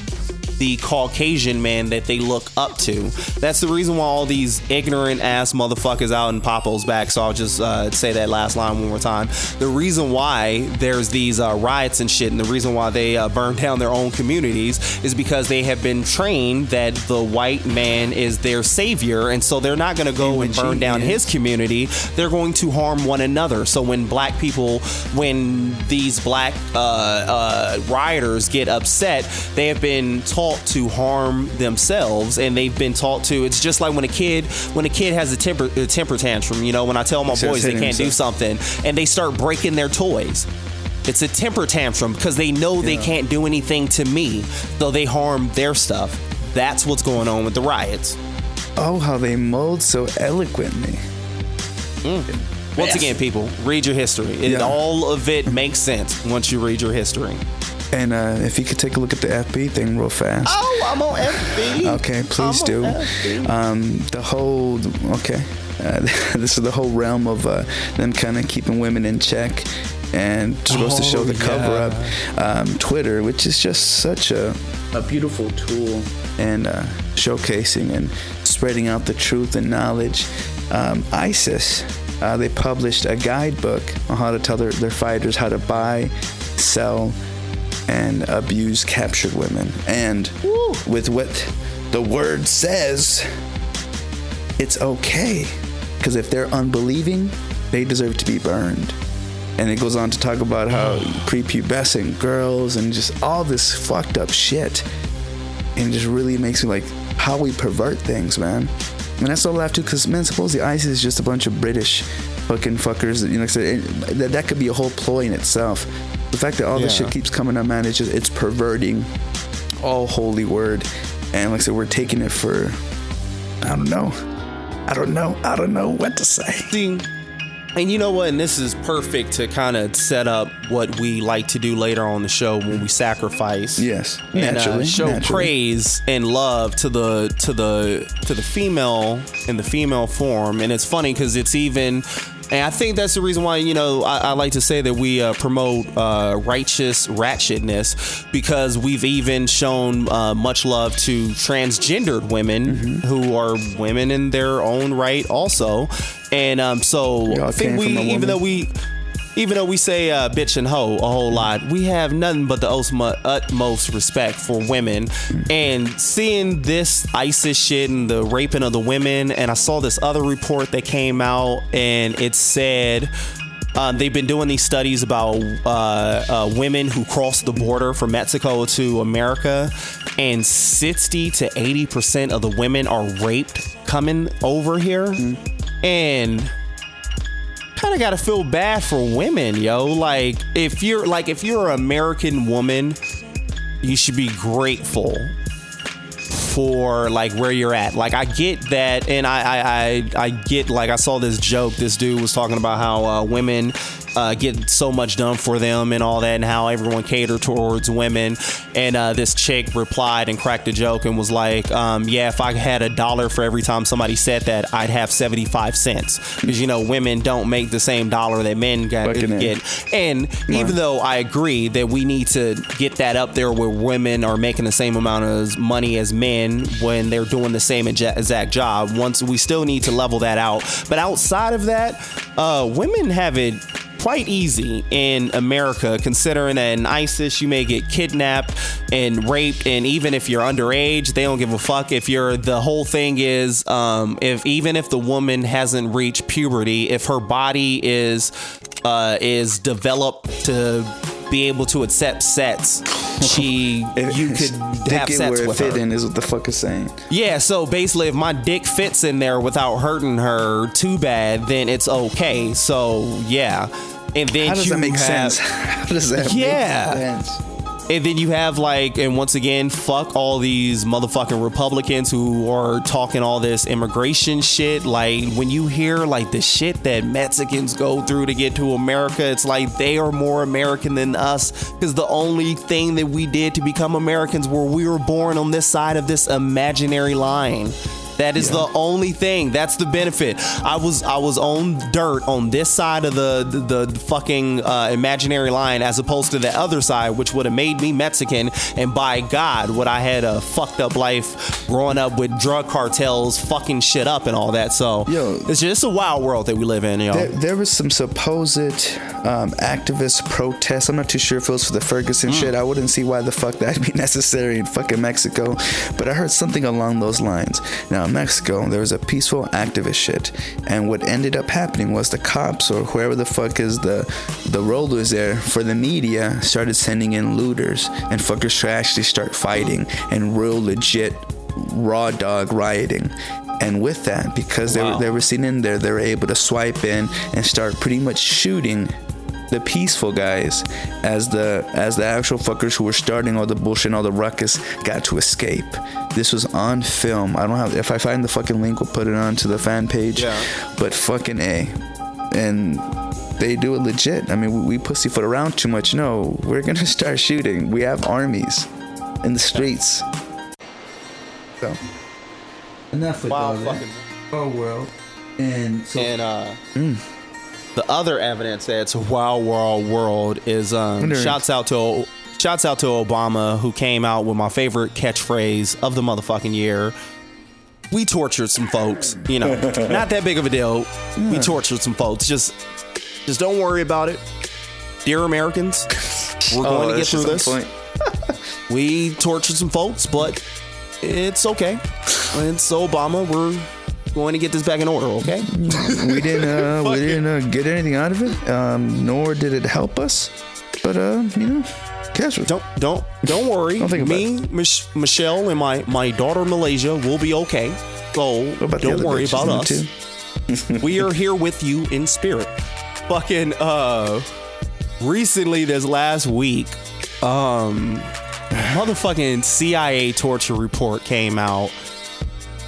the Caucasian man that they look up to. That's the reason why all these ignorant ass motherfuckers out in Popo's back. So I'll just uh, say that last line one more time. The reason why there's these uh, riots and shit, and the reason why they uh, burn down their own communities is because they have been trained that the white man is their savior, and so they're not going to go and burn down yeah. his community. They're going to harm one another. So when black people, when these black uh, uh, rioters get upset, they have been taught to harm themselves, and they've been taught to. It's just like when a kid, when a kid has a temper, a temper tantrum. You know, when I tell my boys they can't do something, and they start breaking their toys. It's a temper tantrum because they know they can't do anything to me, though they harm their stuff. That's what's going on with the riots. Oh, how they mold so eloquently. Mm. Once Yes. again, people, read your history. It, Yeah. All of it makes sense once you read your history. And uh, if you could take a look at the FB thing real fast. Oh, I'm on FB. Okay, please do. Um, the whole okay, uh, [laughs] this is the whole realm of uh, them kind of keeping women in check, and just goes to show Oh, the cover up. Um, Twitter, which is just such a a beautiful tool and uh, showcasing and spreading out the truth and knowledge. Um, ISIS, uh, they published a guidebook on how to tell their, their fighters how to buy, sell, and abuse captured women. And with what the word says, it's okay. Because if they're unbelieving, they deserve to be burned. And it goes on to talk about how prepubescent girls and just all this fucked up shit. And it just really makes me like how we pervert things, man. And that's all I have to, because man, supposedly ISIS is just a bunch of British fucking fuckers. You know, like I said, it- that, that could be a whole ploy in itself. The fact that all this shit keeps coming up, man, it's just it's perverting all holy word. And like I said, we're taking it for I don't know. I don't know. I don't know what to say. See, and you know what? And this is perfect to kind of set up what we like to do later on the show when we sacrifice. Yes, and uh, naturally. show naturally. praise and love to the to the to the female in the female form and it's funny because it's even and I think that's the reason why you know I, I like to say that we uh, promote uh, righteous ratchetness because we've even shown uh, much love to transgendered women Mm-hmm. who are women in their own right also and um, so I think we even though we even though we say uh, bitch and hoe a whole lot, we have nothing but the utmo- utmost respect for women. And seeing this ISIS shit and the raping of the women, and I saw this other report that came out, and it said. Um, they've been doing these studies about uh, uh, women who cross the border from Mexico to America, and 60 to 80 percent of the women are raped coming over here. And kind of got to feel bad for women, yo. Like if you're like if you're an American woman, you should be grateful for like where you're at. Like I get that, and I I I, I get like I saw this joke. This dude was talking about how uh, women uh, get so much done for them and all that, and how everyone catered towards women. And uh, this chick replied and cracked a joke and was like, um, "Yeah, if I had a dollar for every time somebody said that, I'd have 75 cents because you know women don't make the same dollar that men get." Get. And even though I agree that we need to get that up there where women are making the same amount of money as men when they're doing the same exact job, once we still need to level that out. But outside of that, uh, women have it quite easy in America, considering that in ISIS you may get kidnapped and raped, and even if you're underage, they don't give a fuck. If you're the whole thing is, um, if even if the woman hasn't reached puberty, if her body is uh, is developed to be able to accept sets, she [laughs] you could [laughs] Dick have it sets where it with fit her. in is what the fuck is saying. Yeah, so basically, if my dick fits in there without hurting her too bad, then it's okay. So yeah, and then How does you that make have, sense? [laughs] How does that Yeah. make sense? And then you have like, and once again, fuck all these motherfucking Republicans who are talking all this immigration shit. Like when you hear like the shit that Mexicans go through to get to America, it's like they are more American than us because the only thing that we did to become Americans were we were born on this side of this imaginary line. That is the only thing. That's the benefit. I was I was on dirt on this side of the the, the fucking uh, imaginary line as opposed to the other side, which would have made me Mexican. And by God, would I had a fucked up life growing up with drug cartels fucking shit up and all that. So Yo. it's just a wild world that we live in, yo. There, there was some supposed um, activist protests. I'm not too sure if it was for the Ferguson shit. I wouldn't see why the fuck that'd be [laughs] necessary in fucking Mexico. But I heard something along those lines. Now, in Mexico, there was a peaceful activist shit. And what ended up happening was the cops or whoever the fuck is the, the rollers there for the media started sending in looters. And fuckers to actually start fighting and real legit raw dog rioting. And with that, because they, were, they were seen in there, they were able to swipe in and start pretty much shooting the peaceful guys as the as the actual fuckers who were starting all the bullshit and all the ruckus got to escape. This was on film. I don't have if I find the fucking link we'll put it onto the fan page. Yeah. But fucking A. And they do it legit. I mean, we, we pussyfoot around too much. No, we're gonna [laughs] start shooting. We have armies in the streets. So enough with Wow, all that. fucking- Our world. And so And uh, the other evidence that's a wild world world is um, shouts out to shouts out to Obama who came out with my favorite catchphrase of the motherfucking year. We tortured some folks, you know, [laughs] not that big of a deal. We tortured some folks. Just, just don't worry about it, dear Americans. We're going to get through this. [laughs] We tortured some folks, but it's okay. [laughs] It's Obama. We're going to get this back in order, okay? [laughs] we didn't uh, we didn't uh, get anything out of it, um, nor did it help us. But uh, you know, casual. Don't don't don't worry. Don't think Me, Mich- Michelle, and my my daughter Malaysia will be okay. So What about the don't worry about in it us. [laughs] we are here with you in spirit. Fucking uh, recently this last week, um, motherfucking CIA torture report came out.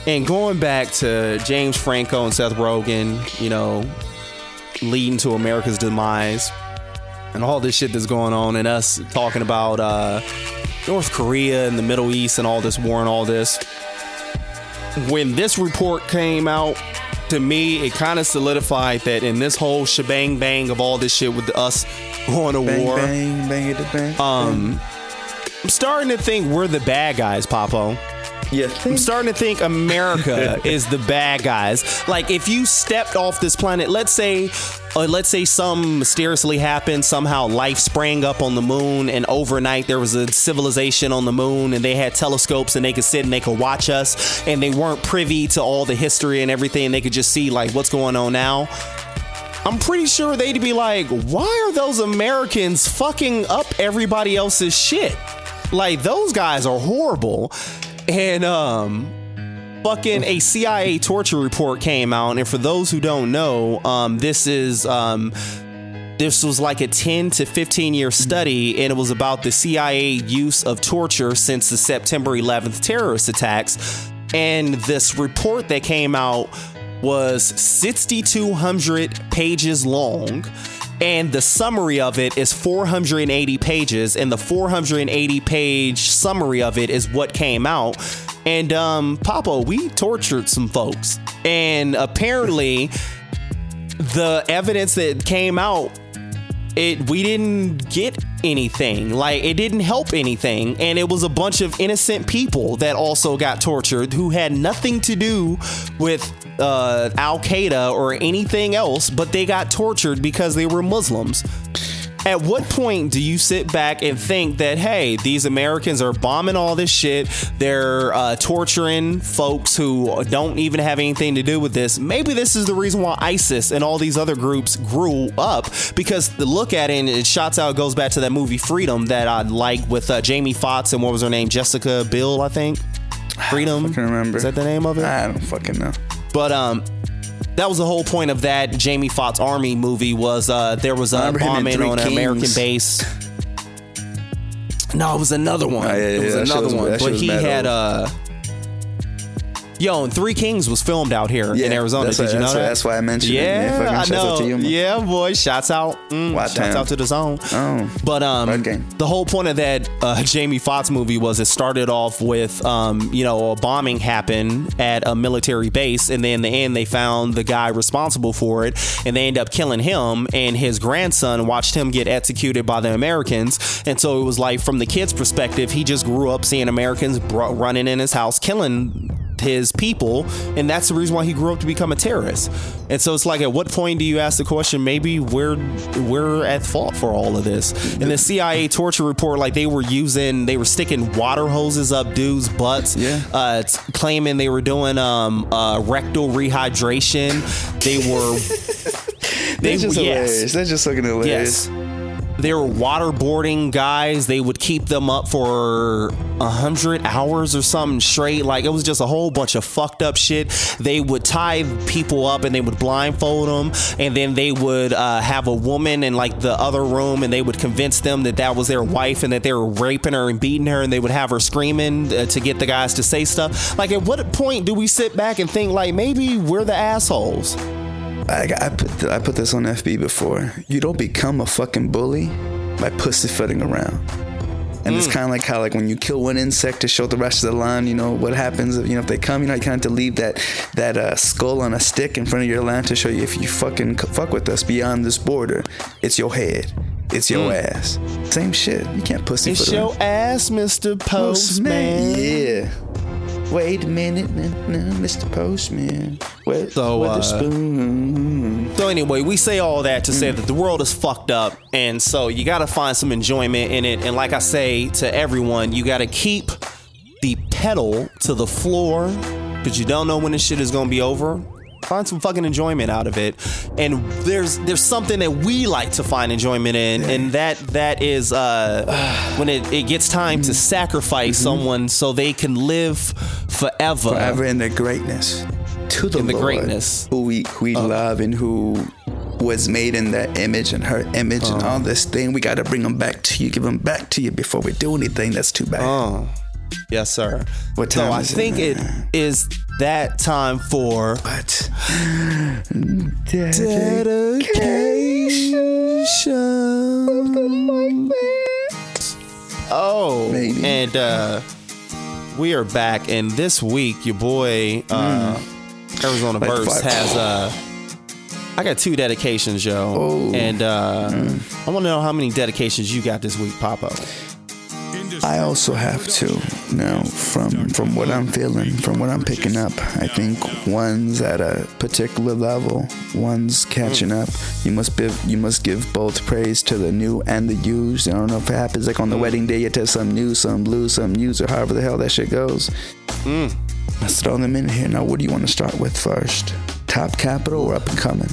And going back to James Franco and Seth Rogen, you know, leading to America's demise and all this shit that's going on and us talking about uh, North Korea and the Middle East and all this war and all this. When this report came out, to me, it kind of solidified that in this whole shebang bang of all this shit with us going to Bang war, bang bang it bang. um, I'm starting to think we're the bad guys, Papo. Yeah. I'm starting to think America [laughs] is the bad guys. Like if you stepped off this planet, let's say uh, let's say some mysteriously happened, somehow life sprang up on the moon and overnight there was a civilization on the moon and they had telescopes and they could sit and they could watch us and they weren't privy to all the history and everything. They could just see like what's going on now. I'm pretty sure they'd be like, why are those Americans fucking up everybody else's shit? Like those guys are horrible. And um fucking a CIA torture report came out and for those who don't know, um this is um this was like a 10 to 15 year study and it was about the CIA use of torture since the September 11th terrorist attacks. And this report that came out was 6200 pages long and the summary of it is 480 pages and the 480 page summary of it is what came out. And um Papa we tortured some folks. And apparently the evidence that came out it we didn't get anything. Like it didn't help anything. And it was a bunch of innocent people that also got tortured who had nothing to do with uh, Al Qaeda or anything else but they got tortured because they were Muslims at what point do you sit back and think that hey these americans are bombing all this shit they're uh, torturing folks who don't even have anything to do with this? Maybe this is the reason why isis and all these other groups grew up because the look at it and it shots out goes back to that movie freedom that i like with uh, jamie foxx and what was her name? Jessica biel i think? Freedom? I can remember. is that the name of it? I don't fucking know. but um that was the whole point of that Jamie Foxx Army movie was uh there was a remember him in bombing on an American base. [laughs] No, it was another one. Oh, yeah, yeah, it was shit another was- one. But he had old. uh Yo, and Three Kings was filmed out here in Arizona. Did why, you know that's that? Why, that's why I mentioned it. yeah, I know. out to you, yeah, boy. Shouts out. Mm, shouts damn. out to the zone. Oh. But um, the whole point of that uh, Jamie Foxx movie was it started off with um, you know, a bombing happened at a military base, and then in the end they found the guy responsible for it, and they end up killing him, and his grandson watched him get executed by the Americans, and so it was like from the kid's perspective, he just grew up seeing Americans running in his house, killing his people and that's the reason why he grew up to become a terrorist and so it's like at what point do you ask the question maybe we're we're at fault for all of this in the cia torture report like they were using they were sticking water hoses up dudes butts Yeah. uh claiming they were doing um uh rectal rehydration they were they [laughs] That's just yes. hilarious. That's just fucking hilarious. Yes. They were waterboarding guys. They would keep them up for a hundred hours or something straight. Like it was just a whole bunch of fucked up shit. They would tie people up and they would blindfold them, and then they would uh, have a woman in like the other room, and they would convince them that that was their wife and that they were raping her and beating her, and they would have her screaming uh, to get the guys to say stuff. Like at what point do we sit back and think like maybe we're the assholes? I, I put I put this on FB before. You don't become a fucking bully by pussyfooting around. And Hmm. it's kind of like how like when you kill one insect to show the rest of the line, you know what happens. If, you know if they come, you know you kind of have to leave that that uh, skull on a stick in front of your line to show you if you fucking fuck with us beyond this border, it's your head, it's your ass. Same shit. You can't pussyfoot Hmm. It's around. your ass, Mr. Postman. Yeah. Wait a minute, now, now, Mr. Postman. With, So, the uh, spoon? So anyway, we say all that to say that the world is fucked up, and so you got to find some enjoyment in it. And like I say to everyone, you got to keep the pedal to the floor because you don't know when this shit is gonna be over. Find some fucking enjoyment out of it, and there's there's something that we like to find enjoyment in, and that that is uh, [sighs] when it, it gets time to mm-hmm. sacrifice mm-hmm. someone so they can live forever. Forever in their greatness. To the In the Lord, greatness. Who we, who we love and who was made in that image and her image and uh-huh. all this thing. We got to bring them back to you, give them back to you before we do anything that's too bad. Oh, yes, sir. What so time I is it, think it is that time for but dedication. Oh, Maybe. and uh, we are back, and this week your boy uh, Arizona Mm. Verse five. has uh, I got two dedications, yo, Oh. and uh, I want to know how many dedications you got this week, Papo. I also have to. Now, from from what I'm feeling, from what I'm picking up, I think one's at a particular level, one's catching up. You must be, you must give both praise to the new and the used. I don't know if it happens like on the wedding day, you test some new, some blue, some used, or however the hell that shit goes. Mm. Let's throw them in here. Now, what do you want to start with first? Top capital or up and coming?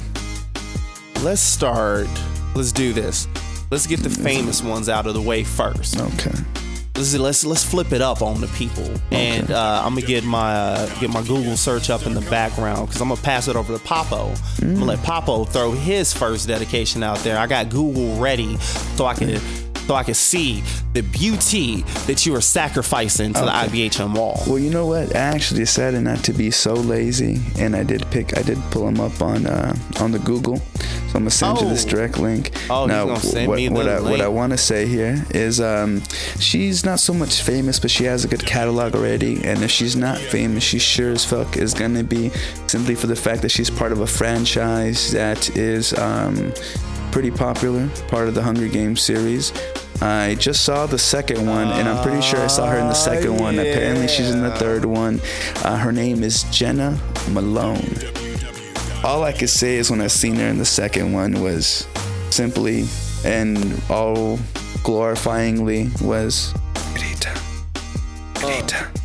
Let's start. Let's do this. Let's get the famous ones out of the way first. Okay. Let's let's, let's flip it up on the people, and uh, I'm gonna get my uh, get my Google search up in the background because I'm gonna pass it over to Papo. I'm gonna let Papo throw his first dedication out there. I got Google ready so I can so I can see the beauty that you are sacrificing to the IBHM wall. Well, you know what? I actually decided not to be so lazy, and I did pick. I did pull them up on uh, on the Google. So I'm gonna send you this Oh. direct link. Oh, he's now, gonna send what, me what the I what I want to say here is, um, she's not so much famous, but she has a good catalog already. And if she's not famous, she sure as fuck is gonna be simply for the fact that she's part of a franchise that is um, pretty popular, part of the Hunger Games series. I just saw the second one, and I'm pretty sure I saw her in the second one. Apparently, she's in the third one. Uh, her name is Jena Malone. All I could say is when I seen her in the second one was simply and all glorifyingly was Rita. Rita.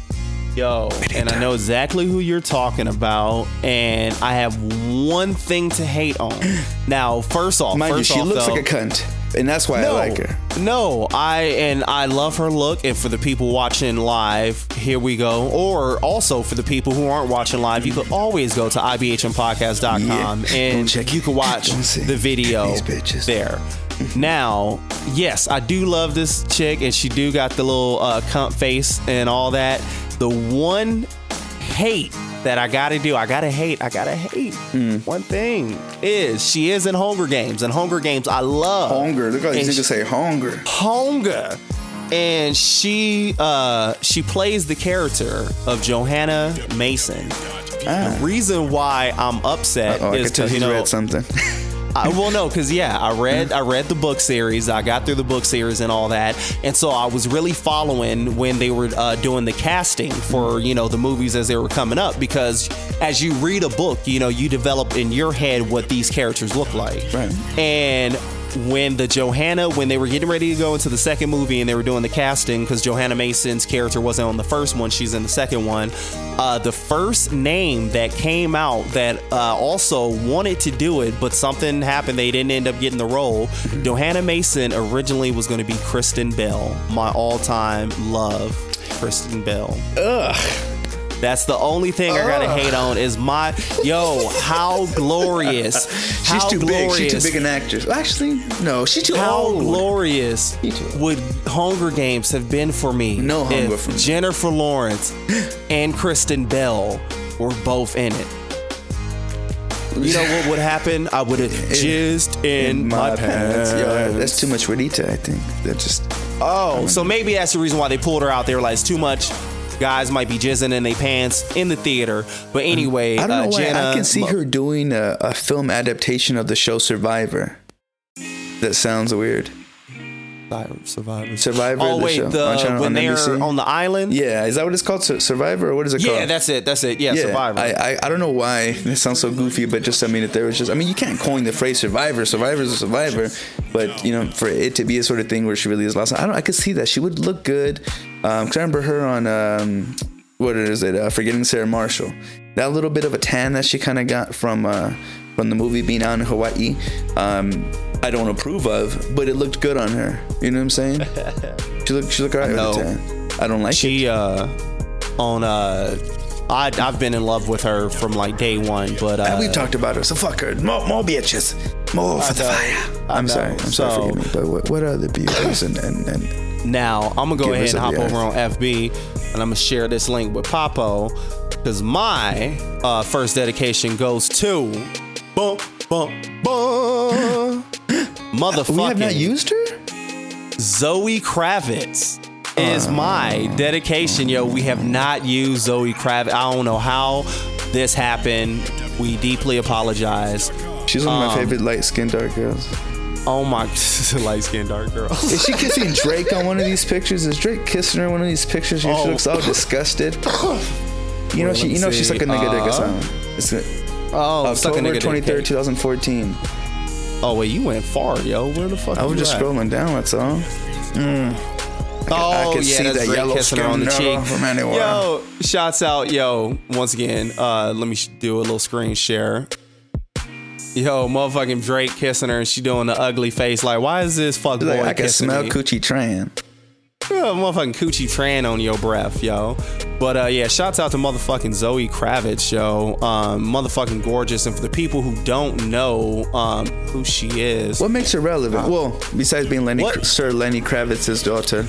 Yo, and I know exactly who you're talking about, and I have one thing to hate on. [gasps] Now, first off, Mind you, she off, looks though, like a cunt, and that's why no, I like her. No, I and I love her look. And for the people watching live, here we go. Or also for the people who aren't watching live, you could always go to ibhmpodcast.com Yeah, and check you can watch the video there. [laughs] Now, yes, I do love this chick, and she do got the little uh, cunt face and all that. The one hate that I gotta do, I gotta hate, I gotta hate. Hmm. One thing is she is in Hunger Games, and Hunger Games I love. Hunger. Look how these niggas say hunger. Hunger. And she uh she plays the character of Johanna Mason. Ah. The reason why I'm upset Oh, I is because you know something. [laughs] I, well, no, because yeah, I read I read the book series. I got through the book series and all that, and so I was really following when they were uh, doing the casting for you know the movies as they were coming up. Because as you read a book, you know you develop in your head what these characters look like. Right. And when the Johanna, when they were getting ready to go into the second movie and they were doing the casting, because Johanna Mason's character wasn't on the first one, she's in the second one. Uh, the first name that came out that uh, also wanted to do it, but something happened, they didn't end up getting the role. Johanna Mason originally was going to be Kristen Bell, my all-time love, Kristen Bell. Ugh. That's the only thing I gotta oh. hate on is my yo. How glorious! [laughs] She's how too glorious, big. She's too big an actress. Actually, no, she's too How old. glorious Me too. would Hunger Games have been for me? No hunger if for me. Jennifer Lawrence [gasps] and Kristen Bell were both in it. You know what would happen? I would have jizzed in, my, pants. Yo, that's too much Rita, I think. That just Oh, so maybe that's the reason why they pulled her out. They were like, it's too much. Guys might be jizzing in their pants in the theater. But anyway, I don't know uh, why Jena, I can see her doing a, a film adaptation of the show Survivor. That sounds weird. Survivor. Survivor. Oh the wait, show, the on channel- when on they're NBC? on the island. Yeah, is that what it's called? Survivor, or what is it Yeah, called? Yeah, that's it. That's it. Yeah, yeah, Survivor. I, I I don't know why it sounds so goofy, but just I mean, if there was just I mean, you can't coin the phrase Survivor. Survivor is a Survivor, but you know, for it to be a sort of thing where she really is lost, I don't. I could see that she would look good. Um, 'cause I remember her on um, what is it? Uh, Forgetting Sarah Marshall. That little bit of a tan that she kind of got from uh, from the movie being out in Hawaii. Um, I don't approve of, but it looked good on her. You know what I'm saying? [laughs] she looked she looked alright with the tan. I don't like it. she uh on uh I I've been in love with her from like day one, but uh, And we've talked about her, so fuck her. More, more bitches. More for the fire. I'm sorry. I'm sorry. Forgive me. But what, what are the beauties and, and, and now I'm gonna go Give ahead and hop over on FB and I'm gonna share this link with Papo because my uh, first dedication goes to bum bum bum motherfucking [gasps] we have not used her? Zoe Kravitz is my dedication, yo. We have not used Zoe Kravitz. I don't know how this happened. We deeply apologize. She's one of my Um, favorite light skinned dark girls. Oh my, [laughs] this is a light skinned dark girl. Is she kissing Drake on one of these pictures? Is Drake kissing her in one of these pictures? She Oh. looks all disgusted. [laughs] You know, she, you know, she's like a nigga dick or Uh, something. It's uh, Oh, a October twenty third, two thousand fourteen. Oh wait, you went far, yo. Where the fuck? I was just at? scrolling down. That's all. Oh, I could yeah, see that's that Drake yellow kissing her on the cheek. from anywhere. Yo, shouts out, yo. Once again, uh, let me do a little screen share. Yo, motherfucking Drake kissing her, and she doing the ugly face. Like, why is this fuck boy Like, I can smell me? coochie tran. Yeah, motherfucking coochie tran on your breath, yo. But uh, yeah, shouts out to motherfucking Zoe Kravitz, yo. Um, motherfucking gorgeous. And for the people who don't know um, who she is, What makes her relevant? well, besides being Lenny? Sir Lenny Kravitz's daughter.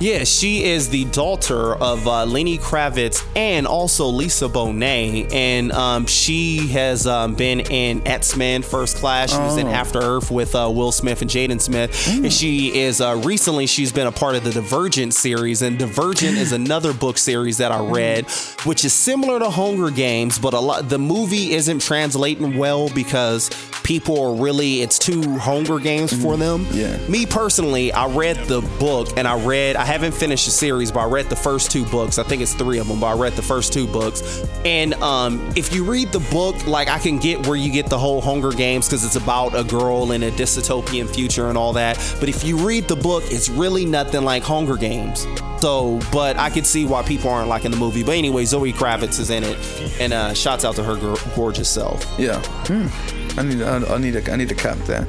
Yeah, she is the daughter of uh, Lenny Kravitz and also Lisa Bonet, and um, she has um, been in X Men First Class. She was in Oh. After Earth with uh, Will Smith and Jaden Smith, and she is uh, recently she's been a part of the Divergent series, and Divergent is [gasps] another book series that I read, which is similar to Hunger Games, but a lot the movie isn't translating well because people are really it's too Hunger Games for them. Yeah. Me personally, I read the book and I read, I haven't finished the series, but I read the first two books. I think it's three of them, but I read the first two books. And um, if you read the book, like I can get where you get the whole Hunger Games because it's about a girl in a dystopian future and all that. But if you read the book, it's really nothing like Hunger Games. So, but I could see why people aren't liking the movie. But anyway, Zoe Kravitz is in it, and uh, shouts out to her gor- gorgeous self. Yeah. Hmm. I need. I, I need. To, I need to cap that.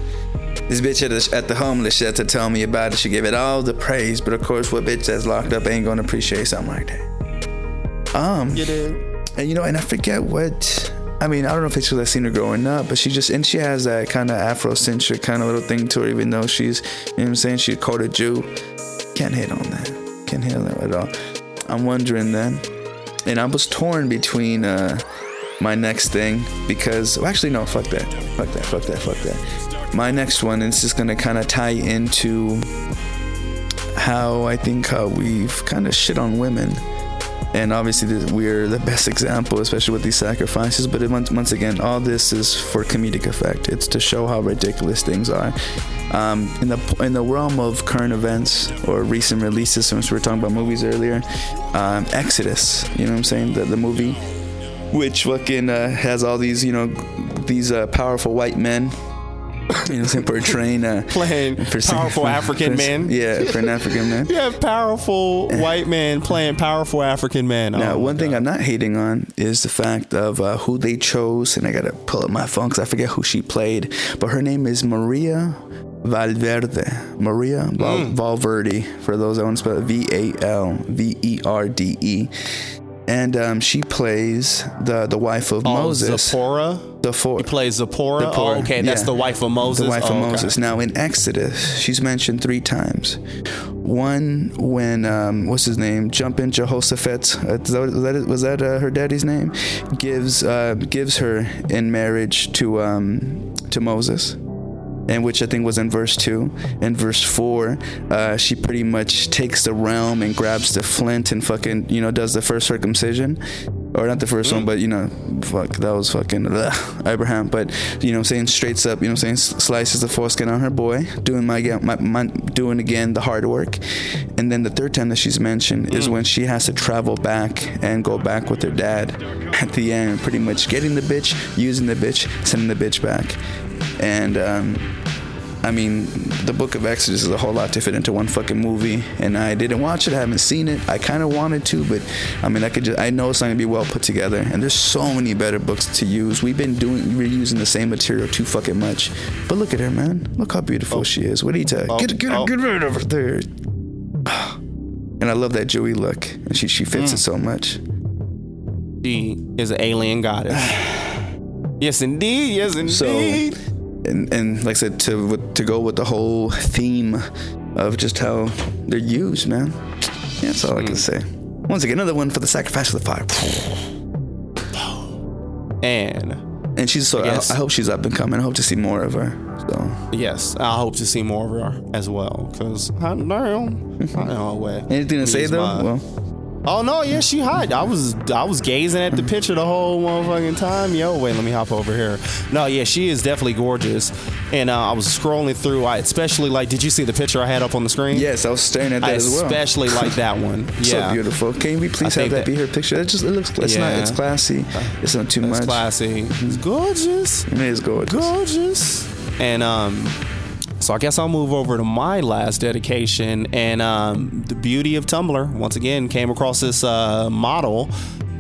This bitch at the, at the homeless shelter told me about it. She gave it all the praise, but of course, what bitch that's locked up ain't gonna appreciate something like that. Um. You did. And you know, and I forget what. I mean, I don't know if it's because I've seen her growing up, but she just and she has that kind of Afrocentric kind of little thing to her, even though she's, you know what I'm saying, she's called a Jew. Can't hit on that. Can't hit on that at all. I'm wondering then, and I was torn between uh, my next thing because, well, actually, no, fuck that, fuck that, fuck that, fuck that. My next one is just gonna kind of tie into how I think how we've kind of shit on women. And obviously this, we're the best example especially with these sacrifices but it, once, once again all this is for comedic effect. It's to show how ridiculous things are. Um, in the in the realm of current events or recent releases since we were talking about movies earlier um, exodus you know what i'm saying? The, the movie which fucking uh, has all these you know these uh, powerful white men [coughs] you know saying [laughs] portraying uh, Playing powerful [laughs] African for- men. yeah for an african man [laughs] You have powerful white men playing powerful African men. Now, Oh, one thing God. I'm not hating on is the fact of uh, who they chose, and I gotta pull up my phone because I forget who she played, but her name is Maria Valverde. Maria Val- Hmm. Valverde, for those that want to spell it, V A L V E R D E. And um, she plays the the wife of Oh, Moses. Zipporah. The four. He plays Zipporah. Zipporah, Oh, okay, that's yeah. the wife of Moses. The wife Oh, of okay. Moses. Now in Exodus, she's mentioned three times. One when um, what's his name? Jumping Jehoshaphat. Uh, was that was that, uh, her daddy's name? Gives uh, gives her in marriage to um, to Moses. And which I think was in verse two. In verse four, uh, she pretty much takes the realm and grabs the flint and fucking you know does the first circumcision, or not the first one, but you know, fuck that was fucking ugh, Abraham. But you know, I'm saying? Straights up, you know, I'm saying? Slices the foreskin on her boy, doing my, my, my doing again the hard work. And then the third time that she's mentioned is when she has to travel back and go back with her dad at the end, pretty much getting the bitch, using the bitch, sending the bitch back, and um, I mean, the Book of Exodus is a whole lot to fit into one fucking movie, and I didn't watch it. I haven't seen it. I kind of wanted to, but I mean, I could just. I know it's not gonna be well put together, and there's so many better books to use. We've been doing, we're using the same material too fucking much. But look at her, man. Look how beautiful she is. What do you tell? Oh, Get, get, oh. get rid of her there. [sighs] And I love that Joey look, and she she fits it so mm. much. She is an alien goddess. [sighs] yes, indeed. Yes, So, indeed. And and like I said, to to go with the whole theme of just how they're used, man. Yeah, that's all I can hmm. say. Once again, another one for the sacrifice of the fire. and And she's so. I, Yes. I hope she's up and coming. I hope to see more of her. So, yes, I hope to see more of her as well. Cause I know, [laughs] I know way. anything to say though? my- Well, Oh no, yeah, she hot. I was I was gazing at the picture the whole motherfucking time. Yo, wait, let me hop over here. No, yeah, she is definitely gorgeous. And uh, I was scrolling through. I especially like. Did you see the picture I had up on the screen? Yes, I was staring at that I as well. especially like that one. [laughs] Yeah, So beautiful. Can we please I have that, that- be her picture? It just it looks it's not it's classy. It's not too much. It's much. classy. It's gorgeous. It is gorgeous. gorgeous. And um, so I guess I'll move over to my last dedication. And um, the beauty of Tumblr once again came across this uh, model.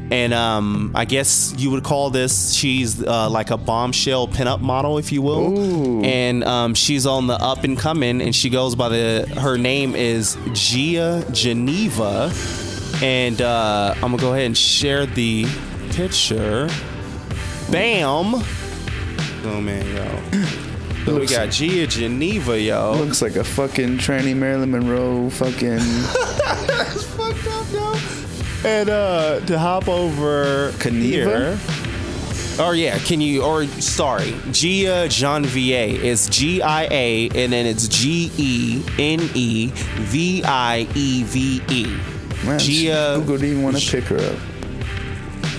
And um, I guess you would call this she's uh, like a bombshell pinup model, if you will. Ooh. And um, she's on the up and coming, and she goes by the her name is Gia Geneva. And uh, I'm gonna go ahead and share the picture. Bam. Oh man, yo. We got Gia Geneva, yo. Looks like a fucking tranny Marilyn Monroe fucking [laughs] That's fucked up, yo. And uh to hop over Geneva? Or yeah, can you or sorry, Gia Genevieve. It's G I A and then it's G E N E V I E V E. Gia Google didn't even want to pick her up.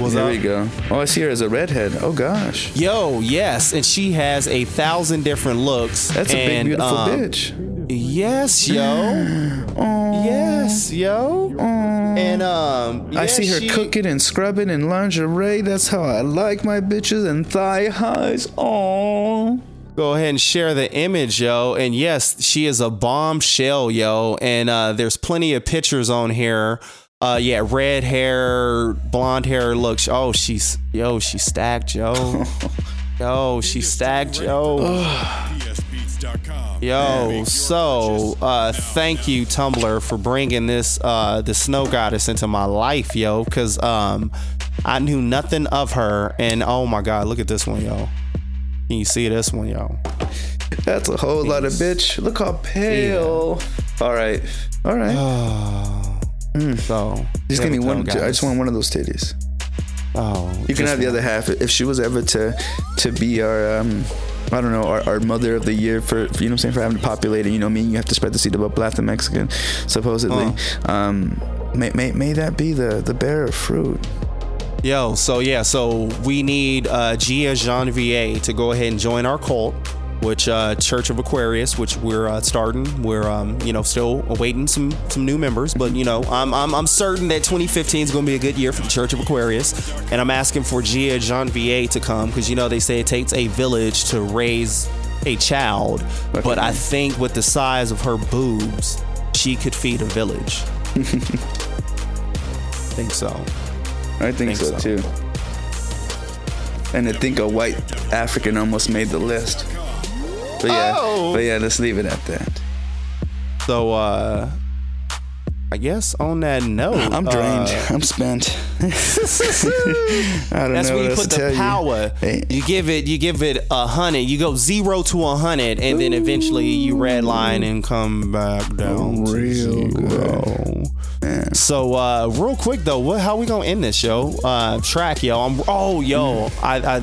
Was there up. we go. Oh, I see her as a redhead. Oh gosh. Yo, yes, and she has a thousand different looks. That's a big beautiful um, bitch. Yes, yo. [gasps] Yes, yo. And um, I see her she- cooking and scrubbing in lingerie. That's how I like my bitches and thigh highs. Oh. Go ahead and share the image, yo. And yes, she is a bombshell, yo. And uh, there's plenty of pictures on here. Uh, yeah, red hair, blonde hair. Look, oh, she's yo, she's stacked, yo. [laughs] Yo, she's stacked, yo. [sighs] Yo, so uh, thank you Tumblr for bringing this uh, the snow goddess into my life, yo, because um, I knew nothing of her, and oh my god, look at this one, yo. Can you see this one, yo? That's a whole lot of bitch. Look how pale. All right. All right. [sighs] [sighs] So just give me one. go, I just want one of those titties. Oh, You can have the other half if she was ever to to be our um I don't know our, our mother of the year for, for you know what I'm saying for having to populate it. You know what I mean? You have to spread the seed about black and Mexican, supposedly. Um, may, may may that be the the bearer of fruit. Yo, so yeah, so we need uh, Gia Genevieve to go ahead and join our cult, which uh, Church of Aquarius, which we're uh, starting. We're um, you know still awaiting some some new members, but you know I'm I'm, I'm certain that 2015 is going to be a good year for the Church of Aquarius, and I'm asking for Gia Jean Genevieve to come because you know they say it takes a village to raise a child, but I think with the size of her boobs, she could feed a village. [laughs] I think so. I think, Think so, so. too. And I think a white African almost made the list. But yeah, Oh. but yeah, let's leave it at that. So uh I guess on that note, I'm drained. uh, I'm spent. [laughs] I don't that's where you put the power. Hey. You give it, you give it a hundred. You go zero to a hundred, and then eventually you redline and come back down to Real zero. So uh, real quick though, what how we gonna end this show? Uh, track, yo. I'm oh yo, I I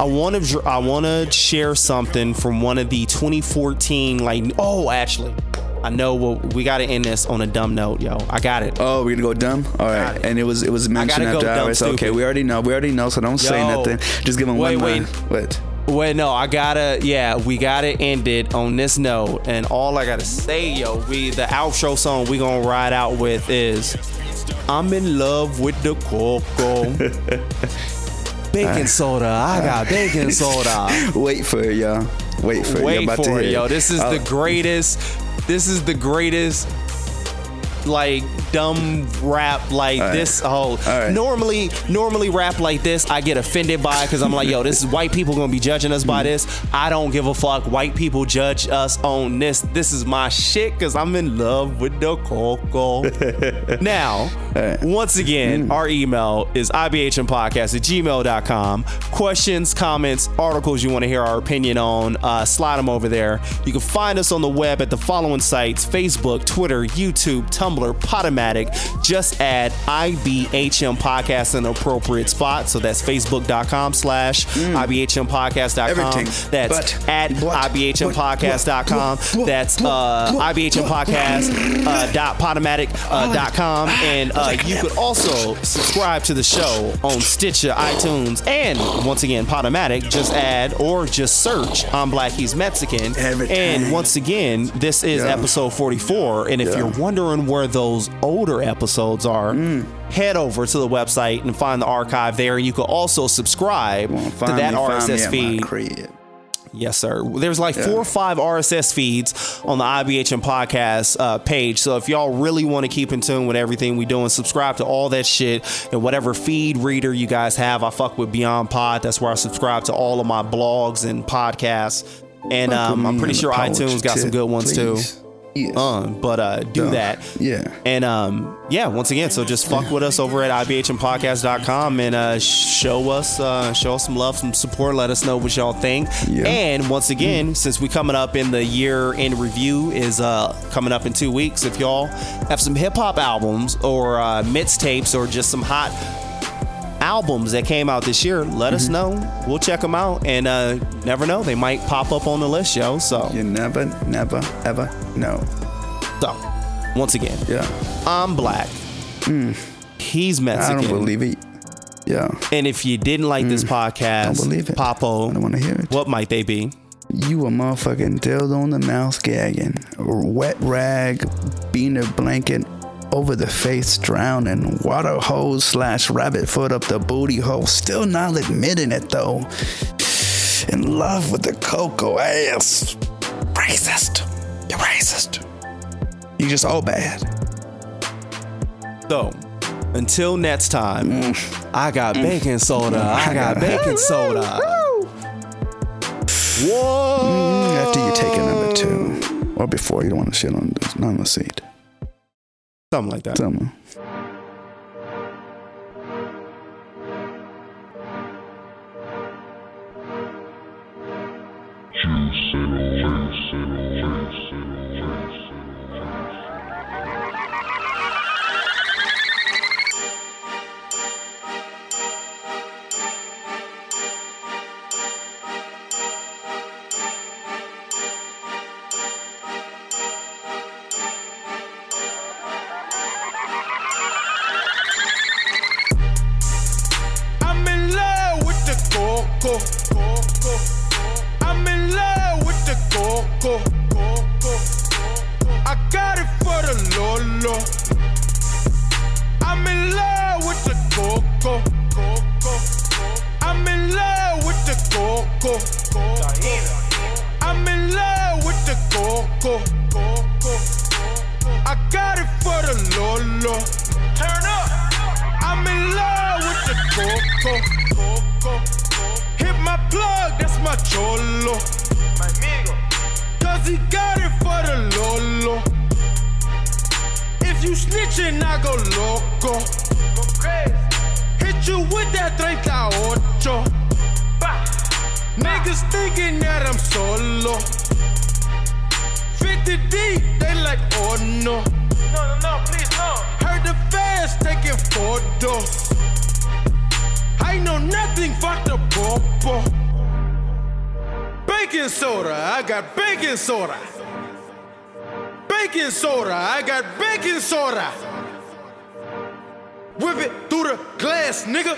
I want to I want to share something from one of the 2014 like oh actually. I know what we got to end this on a dumb note, yo. I got it. Oh, we're gonna go dumb. All right, and it was it was mentioned gotta go after dumb. Okay, we already know. We already know. So don't say nothing. Just give them Wait, one wait. What? Wait, no, I gotta, yeah, we gotta end it on this note. And all I gotta say, yo, we the outro song we gonna ride out with is I'm in love with the cocoa. [laughs] baking soda, I got baking soda. [laughs] Wait for it, y'all. Wait for it. Wait for it, yo. This is the Oh, greatest, this is the greatest like dumb rap like right. this. Whole right. normally normally rap like this I get offended by because I'm like yo this is [laughs] white people gonna be judging us Mm. by this. I don't give a fuck. White people judge us on this. This is my shit because I'm in love with the coco [laughs] now right. once again our email is ibhmpodcast at gmail.com questions comments articles you want to hear our opinion on uh, slide them over there. You can find us on the web at the following sites facebook twitter youtube tumblr Tumblr, Podomatic. Just add IBHM Podcast in the appropriate spot. So that's facebook.com slash IBHMpodcast.com. Everything. That's But at. What? What? That's uh, What? IBHMpodcast uh, dot Podomatic uh, dot com. And uh, you could also subscribe to the show on Stitcher, iTunes, and once again, Podomatic. Just add or just search I'm Black He's Mexican. Everything. And once again, this is Yeah. episode 44. And if Yeah. you're wondering where those older episodes are, Mm. head over to the website and find the archive there. And you can also subscribe Well, to that RSS me at my feed. Yes, sir. There's like four or five RSS feeds on the IBHM podcast uh, page. So if y'all really want to keep in tune with everything we doing, subscribe to all that shit and whatever feed reader you guys have. I fuck with Beyond Pod. That's where I subscribe to all of my blogs and podcasts. And um, I'm pretty sure iTunes got some good ones please. too. Um, but uh, do Yeah. that. Yeah. And um, yeah, once again, so just fuck with us over at ibhmpodcast.com and uh, show us uh, show us some love, some support. Let us know what y'all think. Yeah. And once again, since we coming up in the year in review is uh, coming up in two weeks, if y'all have some hip hop albums or uh, mixtapes or just some hot albums that came out this year, let us know. We'll check them out, and uh, never know, they might pop up on the list, yo. So, You never, never, ever know. so once again, Yeah. I'm black. Mm. He's Mexican. I don't believe it. Yeah. And if you didn't like this podcast, Don't believe it. Papo, I don't want to hear it. what might they be? You a motherfucking dildo on the mouth gagging, wet rag, beaner blanket over the face drowning, water hose slash rabbit foot up the booty hole, still not admitting it though. In love with the cocoa ass. Racist. You're racist. You just all bad. So, until next time, Mm. I got mm. baking soda. I mm. got baking soda. Whoa! After you take a number two, or before you don't want to shit on not on the seat. Something like that. Someone. Coco. I got it for the Lolo. Turn up. I'm in love with the coco. Hit my plug, that's my cholo. Cause he got it for the Lolo. If you snitching, I go loco. Hit you with that 38. Niggas thinking that I'm solo. 50 deep, they like, oh no. No, no, no, please, no. Heard the fans taking photos. I know nothing but the popo. Baking soda, I got baking soda. Baking soda, I got baking soda. Whip it through the glass, nigga.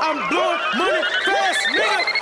I'm blowing money fast, nigga.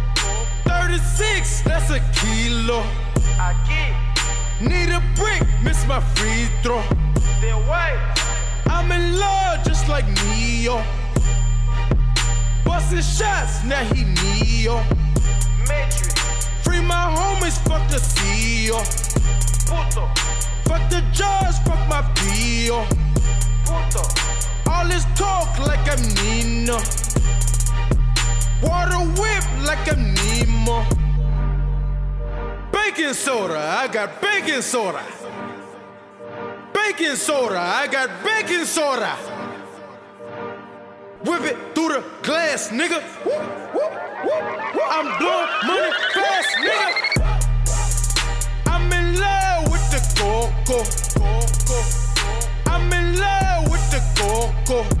36, that's a kilo. I get. Need a brick, miss my free throw. I'm in love just like Neo. Busting shots, now he Neo. Free my homies, fuck the CEO. Puto. Fuck the judge, fuck my PO. Puto. All this talk like I'm Nino. Water whip like I'm Nemo. Baking soda, I got baking soda. Baking soda, I got baking soda. Whip it through the glass, nigga. I'm blowing money fast, nigga. I'm in love with the coco. I'm in love with the coco.